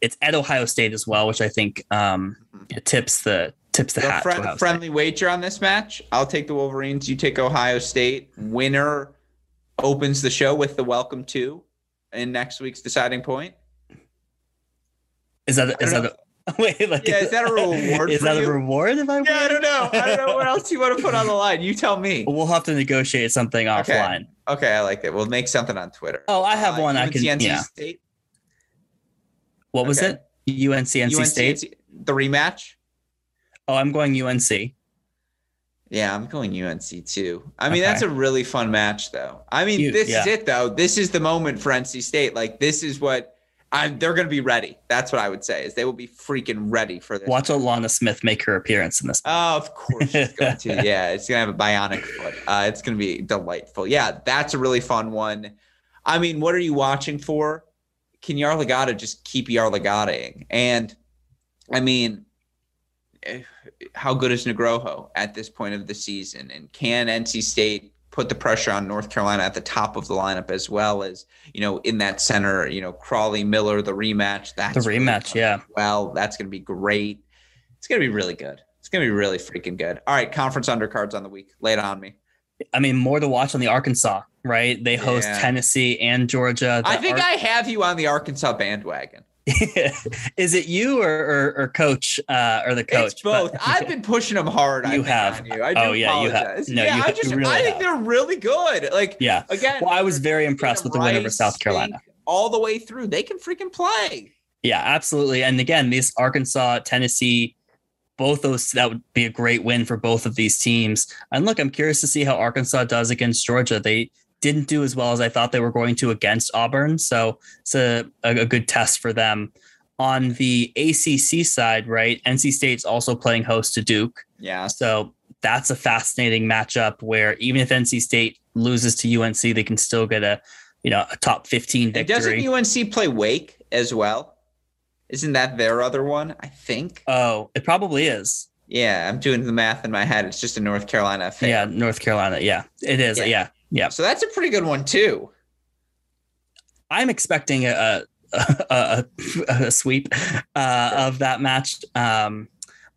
it's at Ohio State as well, which I think um, it tips the tips the The hat. fri- to State. friendly wager on this match. I'll take the Wolverines. You take Ohio State. Winner opens the show with the welcome to in next week's deciding point. Is that is that a, wait? Like, Yeah, is that a reward Is that you? a reward? If I Yeah, I don't know. I don't know what else you want to put on the line. You tell me. We'll have to negotiate something Okay. offline. Okay, I like that. We'll make something on Twitter. Oh, I have Uh, one I can- NC yeah. State. What was Okay. it? UNC NC UNC State. The rematch. Oh, I'm going UNC. Yeah, I'm going UNC too. I mean, Okay. that's a really fun match, though. I mean, You- this yeah. is it, though. This is the moment for NC State. Like, this is what I'm. They're going to be ready. That's what I would say. Is they will be freaking ready for this. Watch Alana Smith make her appearance in this. Oh, of course she's going to. Yeah, it's gonna have a bionic foot. Uh, it's gonna be delightful. Yeah, that's a really fun one. I mean, what are you watching for? Can Yarlagadda just keep Yarlagattaing? And I mean, eh, how good is Negroho at this point of the season? And can NC State put the pressure on North Carolina at the top of the lineup as well as you know in that center? You know, Crawley Miller, the rematch. That's The rematch, yeah. Well, that's gonna be great. It's gonna be really good. It's gonna be really freaking good. All right, conference undercards on the week. Lay it on me. I mean, more to watch on the Arkansas, right? They host Yeah. Tennessee and Georgia. I think Ar- I have you on the Arkansas bandwagon. is it you or or, or coach uh, or the coach? It's both. But- I've been pushing them hard. I You think, have. on you. I Oh, yeah, you have. No, yeah, you I just really I think have. they're really good. Like yeah. again. Well, I was very impressed with the win over South Carolina. All the way through. They can freaking play. Yeah, absolutely. And again, these Arkansas, Tennessee, both those that would be a great win for both of these teams. And look, I'm curious to see how Arkansas does against Georgia. They didn't do as well as I thought they were going to against Auburn, so it's a, a, good test for them. On the ACC side, right? NC State's also playing host to Duke, Yeah. so that's a fascinating matchup where even if NC State loses to UNC, they can still get a you know a top 15 And doesn't UNC play Wake as well? Isn't that their other one? I think. oh, it probably is. Yeah, I'm doing the math in my head. It's just a North Carolina affair. Yeah, North Carolina. Yeah, it is. Yeah. Yeah, yeah. So that's a pretty good one too. I'm expecting a a, a, a sweep uh, of that match. Um,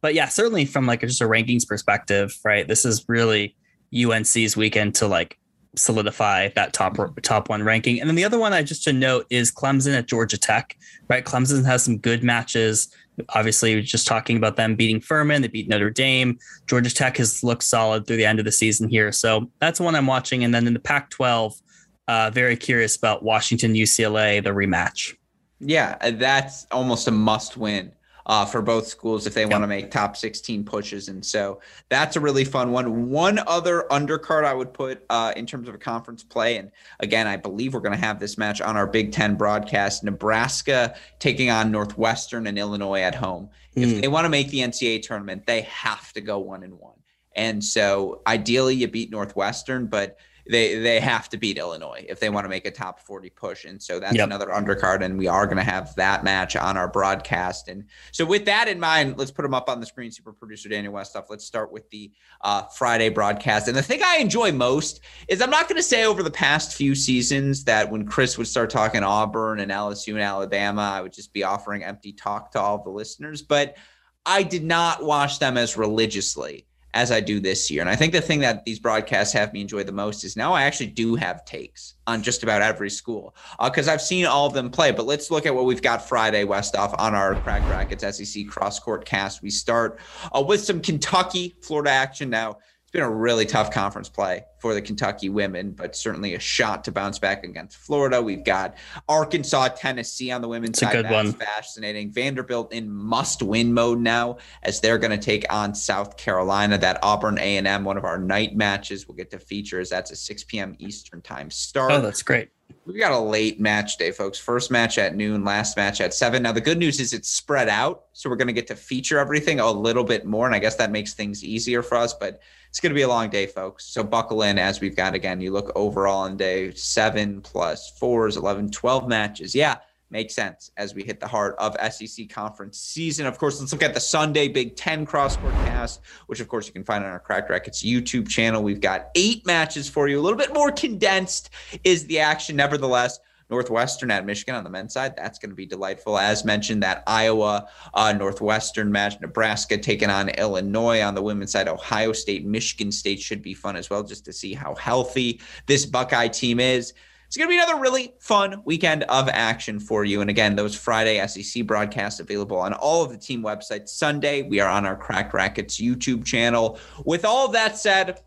but yeah, certainly from like just a rankings perspective, right? This is really UNC's weekend to like solidify that top top one ranking. And then the other one I just to note is Clemson at Georgia Tech, right? Clemson has some good matches. Obviously, just talking about them beating Furman, they beat Notre Dame. Georgia Tech has looked solid through the end of the season here, so that's one I'm watching. And then in the Pac-12, uh, very curious about Washington UCLA, the rematch. Yeah, that's almost a must win uh, for both schools if they want to make top 16 pushes. And so that's a really fun one. One other undercard I would put uh, in terms of a conference play. And again, I believe we're going to have this match on our Big Ten broadcast Nebraska taking on Northwestern and Illinois at home. If Mm. they want to make the NCAA tournament, they have to go one and one. And so ideally you beat Northwestern, but they they have to beat Illinois if they want to make a top 40 push. And so that's Yep. another undercard. And we are going to have that match on our broadcast. And so with that in mind, let's put them up on the screen. Super producer Daniel Westoff. Let's start with the uh, Friday broadcast. And the thing I enjoy most is I'm not going to say over the past few seasons that when Chris would start talking Auburn and LSU and Alabama, I would just be offering empty talk to all the listeners. But I did not watch them as religiously as I do this year. And I think the thing that these broadcasts have me enjoy the most is now I actually do have takes on just about every school because I've seen all of them play. But let's look at what we've got Friday, Westoff on our Cracked Racquets SEC cross court cast. We start uh, with some Kentucky, Florida action. Now, been a really tough conference play for the Kentucky women, but certainly a shot to bounce back against Florida. We've got Arkansas, Tennessee on the women's It's a side. good That's one. fascinating. Vanderbilt in must-win mode now as they're going to take on South Carolina. That Auburn A&M, one of our night matches, we'll get to feature as that's a 6 p.m. Eastern time start. Oh, that's great. We've got a late match day, folks. First match at noon, last match at seven. Now, the good news is it's spread out. So we're going to get to feature everything a little bit more. And I guess that makes things easier for us, but it's going to be a long day, folks. So buckle in as we've got again. You look overall on day seven plus fours, 11, 12 matches. Yeah makes sense as we hit the heart of SEC conference season. Of course, let's look at the Sunday Big Ten cross-court cast, which of course you can find on our Cracked Racquets YouTube channel. We've got eight matches for you, a little bit more condensed is the action. Nevertheless, Northwestern at Michigan on the men's side. That's going to be delightful. As mentioned, that Iowa uh, Northwestern match, Nebraska taking on Illinois on the women's side. Ohio State, Michigan State should be fun as well, just to see how healthy this Buckeye team is. It's going to be another really fun weekend of action for you. And again, those Friday SEC broadcasts available on all of the team websites. Sunday, we are on our Cracked Racquets YouTube channel. With all that said,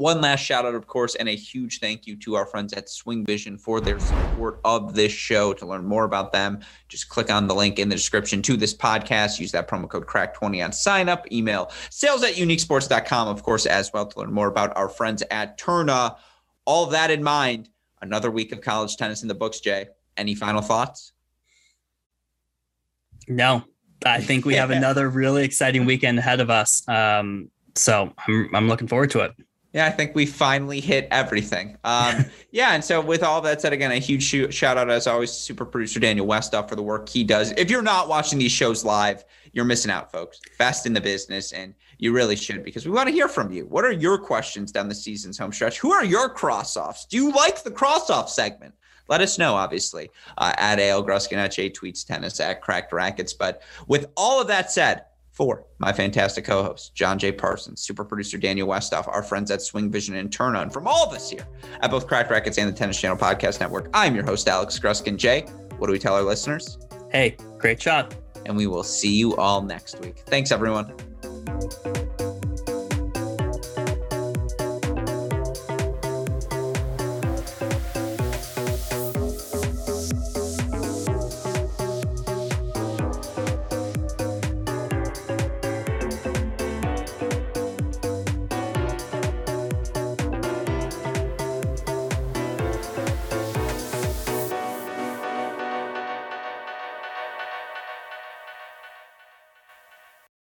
one last shout out, of course, and a huge thank you to our friends at Swing Vision for their support of this show. To learn more about them, just click on the link in the description to this podcast. Use that promo code CRACK20 on sign up. Email sales at uniquesports.com, of course, as well to learn more about our friends at Tourna. All that in mind, another week of college tennis in the books, Jay. Any final thoughts? No, I think we have another really exciting weekend ahead of us. Um, so I'm, I'm looking forward to it. Yeah, I think we finally hit everything. Um, yeah, and so with all that said, again, a huge shout out as always, to super producer Daniel Westoff for the work he does. If you're not watching these shows live, you're missing out, folks. Best in the business, and you really should because we want to hear from you. What are your questions down the season's home stretch? Who are your cross offs? Do you like the cross off segment? Let us know, obviously, uh, at AL Gruskin, at J Tweets Tennis, at Cracked Racquets. But with all of that said, for my fantastic co-host John J. Parsons, super producer Daniel Westoff, our friends at Swing Vision and Tourna, from all of us here at both Cracked Racquets and the Tennis Channel Podcast Network. I'm your host Alex Gruskin. Jay, what do we tell our listeners? Hey, great shot. And we will see you all next week. Thanks, everyone.